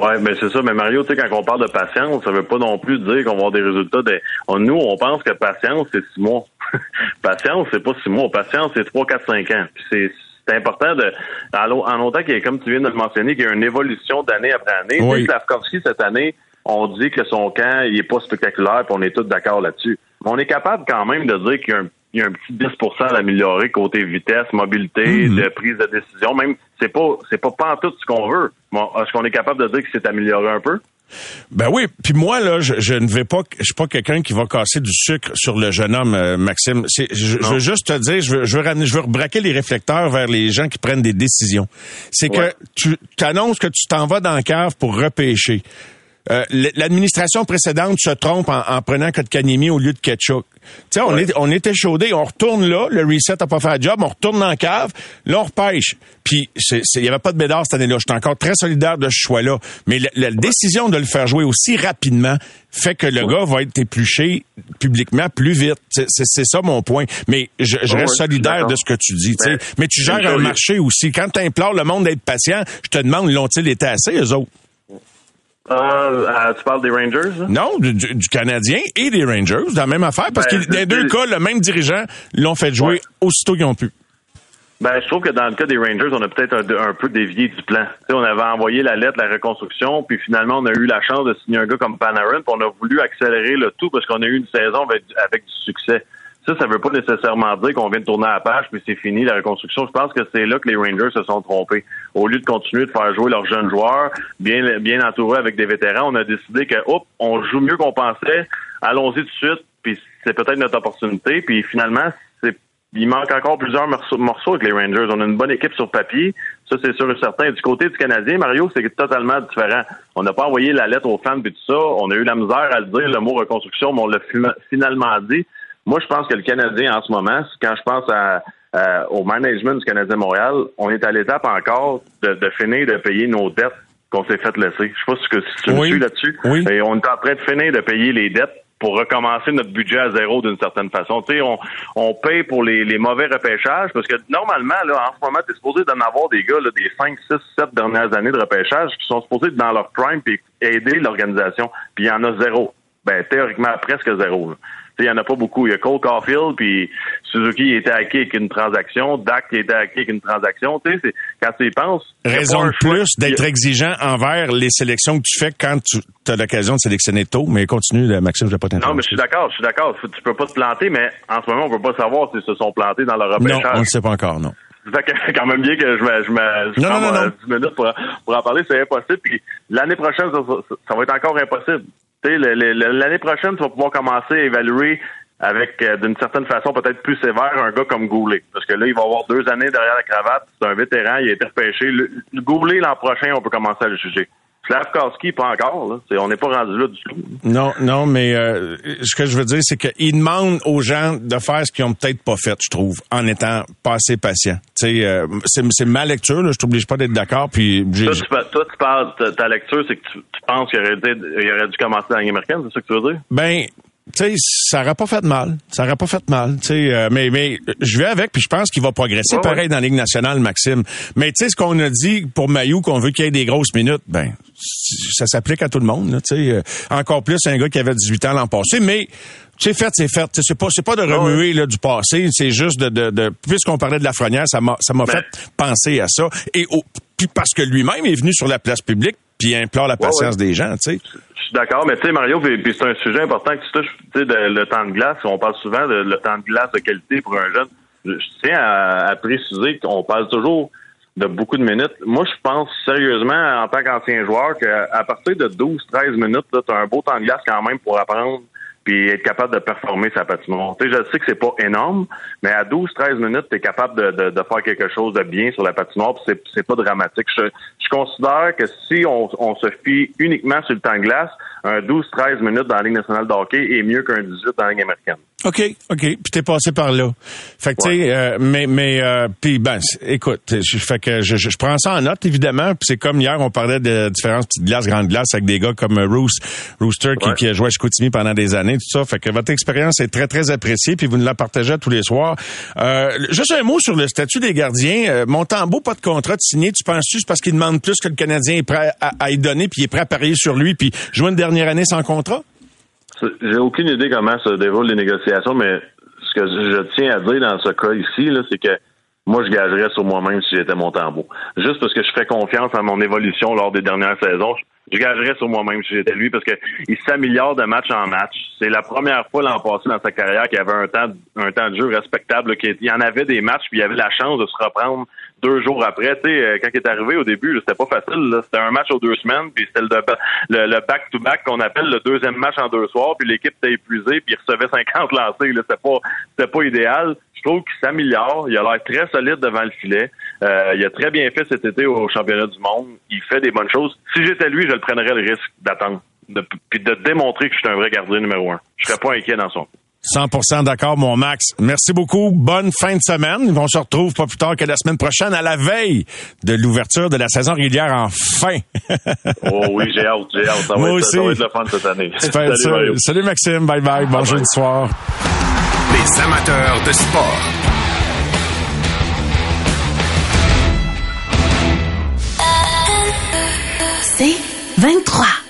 Oui, mais c'est ça. Mais Mario, tu sais, quand on parle de patience, ça veut pas non plus dire qu'on va avoir des résultats. De... Nous, on pense que patience, c'est six mois. patience, c'est pas six mois. Patience, c'est trois, quatre, cinq ans. Puis c'est c'est important de, en, autant qu'il y a, comme tu viens de le mentionner, qu'il y a une évolution d'année après année. Oui. Slavkovski, cette année, on dit que son camp, il est pas spectaculaire, puis on est tous d'accord là-dessus. Mais on est capable quand même de dire qu'il y a un, il y a un petit 10 d'améliorer côté vitesse, mobilité, de prise de décision. Même, c'est pas, c'est pas pas en tout ce qu'on veut. Bon, Est-ce qu'on est capable de dire que c'est amélioré un peu? Ben oui, puis moi là, je, je ne vais pas, je suis pas quelqu'un qui va casser du sucre sur le jeune homme, euh, Maxime. C'est, je, je veux juste te dire, je veux, je veux ramener, je veux braquer les réflecteurs vers les gens qui prennent des décisions. C'est Ouais. que tu annonces que tu t'en vas dans la cave pour repêcher. Euh, L'administration précédente se trompe en, en prenant Kotkaniemi au lieu de Ketchuk. Tu sais, on, est, on était chaudé, on retourne là, le reset a pas fait le job, on retourne dans la cave, là on repêche. Puis il y avait pas de bédard cette année-là. J'étais encore très solidaire de ce choix-là. Mais la, la décision de le faire jouer aussi rapidement fait que le gars va être épluché publiquement plus vite. C'est ça mon point. Mais je, je reste solidaire de ce que tu dis. Ben, Mais tu gères un marché aussi. Quand tu implores le monde d'être patient, je te demande, l'ont-ils été assez, eux autres? Euh, euh, tu parles des Rangers? là? Non, du, du- du Canadien et des Rangers, dans la même affaire, parce Ben, que dans les deux cas, le même dirigeant l'ont fait jouer Ouais. aussitôt qu'ils ont pu. Ben, je trouve que dans le cas des Rangers, on a peut-être un, un peu dévié du plan. On avait envoyé la lettre, la reconstruction, puis finalement, on a eu la chance de signer un gars comme Panarin, puis on a voulu accélérer le tout parce qu'on a eu une saison avec, avec du succès. Ça, ça veut pas nécessairement dire qu'on vient de tourner la page puis c'est fini la reconstruction. Je pense que c'est là que les Rangers se sont trompés. Au lieu de continuer de faire jouer leurs jeunes joueurs, bien bien entourés avec des vétérans, on a décidé que hop, on joue mieux qu'on pensait. Allons-y tout de suite, puis c'est peut-être notre opportunité. Puis finalement, il manque encore plusieurs morceaux, avec les Rangers. On a une bonne équipe sur papier. Ça, c'est sûr et certain. Du côté du Canadien, Mario, c'est totalement différent. On n'a pas envoyé la lettre aux fans et tout ça. On a eu la misère à le dire, le mot reconstruction, mais on l'a fina- finalement dit. Moi, je pense que le Canadien, en ce moment, quand je pense à, à- au management du Canadien Montréal, on est à l'étape encore de, de finir de payer nos dettes qu'on s'est fait laisser. Je sais pas si, que, si tu me Oui. suis là-dessus. Oui. Et on est en train de finir de payer les dettes pour recommencer notre budget à zéro d'une certaine façon. Tu sais, on, on paye pour les, les mauvais repêchages parce que normalement, là, en ce moment, tu es supposé d'en avoir des gars là, des 5, 6, 7 dernières années de repêchage qui sont supposés être dans leur prime et aider l'organisation. Puis il y en a zéro. Ben, théoriquement, presque zéro. là. Il y en a pas beaucoup. Il y a Cole Caulfield, puis Suzuki était acquis avec une transaction, Dak était acquis avec une transaction. Tu sais, c'est- quand tu y penses, Raison de plus d'être exigeant envers les sélections que tu fais quand tu as l'occasion de sélectionner tôt. Mais continue, Maxime, je vais pas t'interrompre. Non, mais je suis d'accord, je suis d'accord. Tu peux pas te planter, mais en ce moment, on peut pas savoir s'ils se sont plantés dans leur Non, repêchage. on ne sait pas encore, non. C'est quand même bien que je me, je me je Non, prends non, non, moi, non. 10 minutes pour, pour en parler, c'est impossible. Puis l'année prochaine, ça, ça- ça va être encore impossible. L'année prochaine, tu vas pouvoir commencer à évaluer avec, euh, d'une certaine façon, peut-être plus sévère, un gars comme Goulet. Parce que là, il va avoir deux années derrière la cravate. C'est un vétéran, il a été repêché. Le, le Goulet, l'an prochain, on peut commencer à le juger. Slavkowski, pas encore. Là. C'est- on n'est pas rendu là du tout. Non, non, mais euh, ce que je veux dire, c'est qu'ils demandent aux gens de faire ce qu'ils ont peut-être pas fait, je trouve, en étant pas assez sais, euh, c'est c'est ma lecture, là, je t'oblige pas d'être d'accord, puis j'ai- Toi, tu, toi, tu parles, ta, ta lecture, c'est que tu, tu penses qu'il aurait, aurait dû commencer dans la Ligue américaine, c'est ça que tu veux dire? Ben, sais, ça aurait pas fait de mal. Ça aurait pas fait de mal. Tu sais, euh, mais mais je vais avec, puis je pense qu'il va progresser Ouais, pareil ouais. dans la Ligue nationale, Maxime. Mais tu sais, ce qu'on a dit pour Mayou, qu'on veut qu'il y ait des grosses minutes, ben ça s'applique à tout le monde. là, Tu sais, euh, encore plus un gars qui avait 18 ans l'an passé, mais c'est fait, c'est fait. Tu sais, C'est pas, c'est pas de remuer là, du passé, c'est juste de, de, de puisqu'on parlait de la Lafrenière, ça m'a, ça m'a Ben. fait penser à ça. Et au- puis parce que lui-même est venu sur la place publique, puis implore la patience des gens. Tu sais. Je suis d'accord, mais tu sais, Mario, puis, puis c'est un sujet important que tu touches, tu sais, le temps de glace. On parle souvent de le temps de glace de qualité pour un jeune. Je, je tiens à, à préciser qu'on parle toujours de beaucoup de minutes. Moi, je pense sérieusement, en tant qu'ancien joueur, qu'à partir de 12-13 minutes, tu as un beau temps de glace quand même pour apprendre puis être capable de performer sa patinoire. Tu sais, je sais que c'est pas énorme, mais à 12-13 minutes, tu es capable de, de, de faire quelque chose de bien sur la patinoire, puis c'est, c'est pas dramatique. Je, je considère que si on, on se fie uniquement sur le temps de glace, un 12-13 minutes dans la Ligue nationale de hockey est mieux qu'un 18 dans la Ligue américaine. OK, OK. Puis t'es passé par là. Fait que, tu sais, euh, mais, mais, euh, puis ben, écoute, je, fait que je, je, je prends ça en note, évidemment. Puis c'est comme hier, on parlait de différentes petites glaces, grandes glaces avec des gars comme euh, Roos, Rooster qui, Ouais. qui a joué à Chicoutimi pendant des années, tout ça. Fait que votre expérience est très, très appréciée, puis vous nous la partagez tous les soirs. Euh, juste un mot sur le statut des gardiens. Euh, Montembeau, pas de contrat de signé. Tu penses-tu parce qu'il demande plus que le Canadien est prêt à, à y donner, puis il est prêt à parier sur lui, puis jouer une dernière année sans contrat? J'ai aucune idée comment se déroulent les négociations, mais ce que je tiens à dire dans ce cas ici, c'est que moi, je gagerais sur moi-même si j'étais mon tambour. Juste parce que je fais confiance à mon évolution lors des dernières saisons. Je gagerais sur moi-même si j'étais lui parce que il s'améliore de match en match. C'est la première fois l'an passé dans sa carrière qu'il avait un temps, un temps de jeu respectable. Il y en avait des matchs puis il avait la chance de se reprendre deux jours après. Tu sais, euh, quand il est arrivé au début, c'était pas facile. C'était un match aux deux semaines, puis c'était le back-to-back qu'on appelle le deuxième match en deux soirs, puis l'équipe était épuisée, puis il recevait 50 lancés. C'était pas, c'était pas idéal. Je trouve qu'il s'améliore. Il a l'air très solide devant le filet. Euh, il a très bien fait cet été au championnat du monde. Il fait des bonnes choses. Si j'étais lui, je le prendrais le risque d'attendre, puis de démontrer que je suis un vrai gardien numéro un. Je serais pas inquiet dans son 100% d'accord, mon Max. Merci beaucoup. Bonne fin de semaine. On se retrouve pas plus tard que la semaine prochaine, à la veille de l'ouverture de la saison régulière enfin. oh oui, j'ai hâte, j'ai hâte. Ça, va être, ça va être le fun cette année. Salut, Salut, Maxime. Bye bye. Bon jeudi soir. Les amateurs de sport. C'est 23.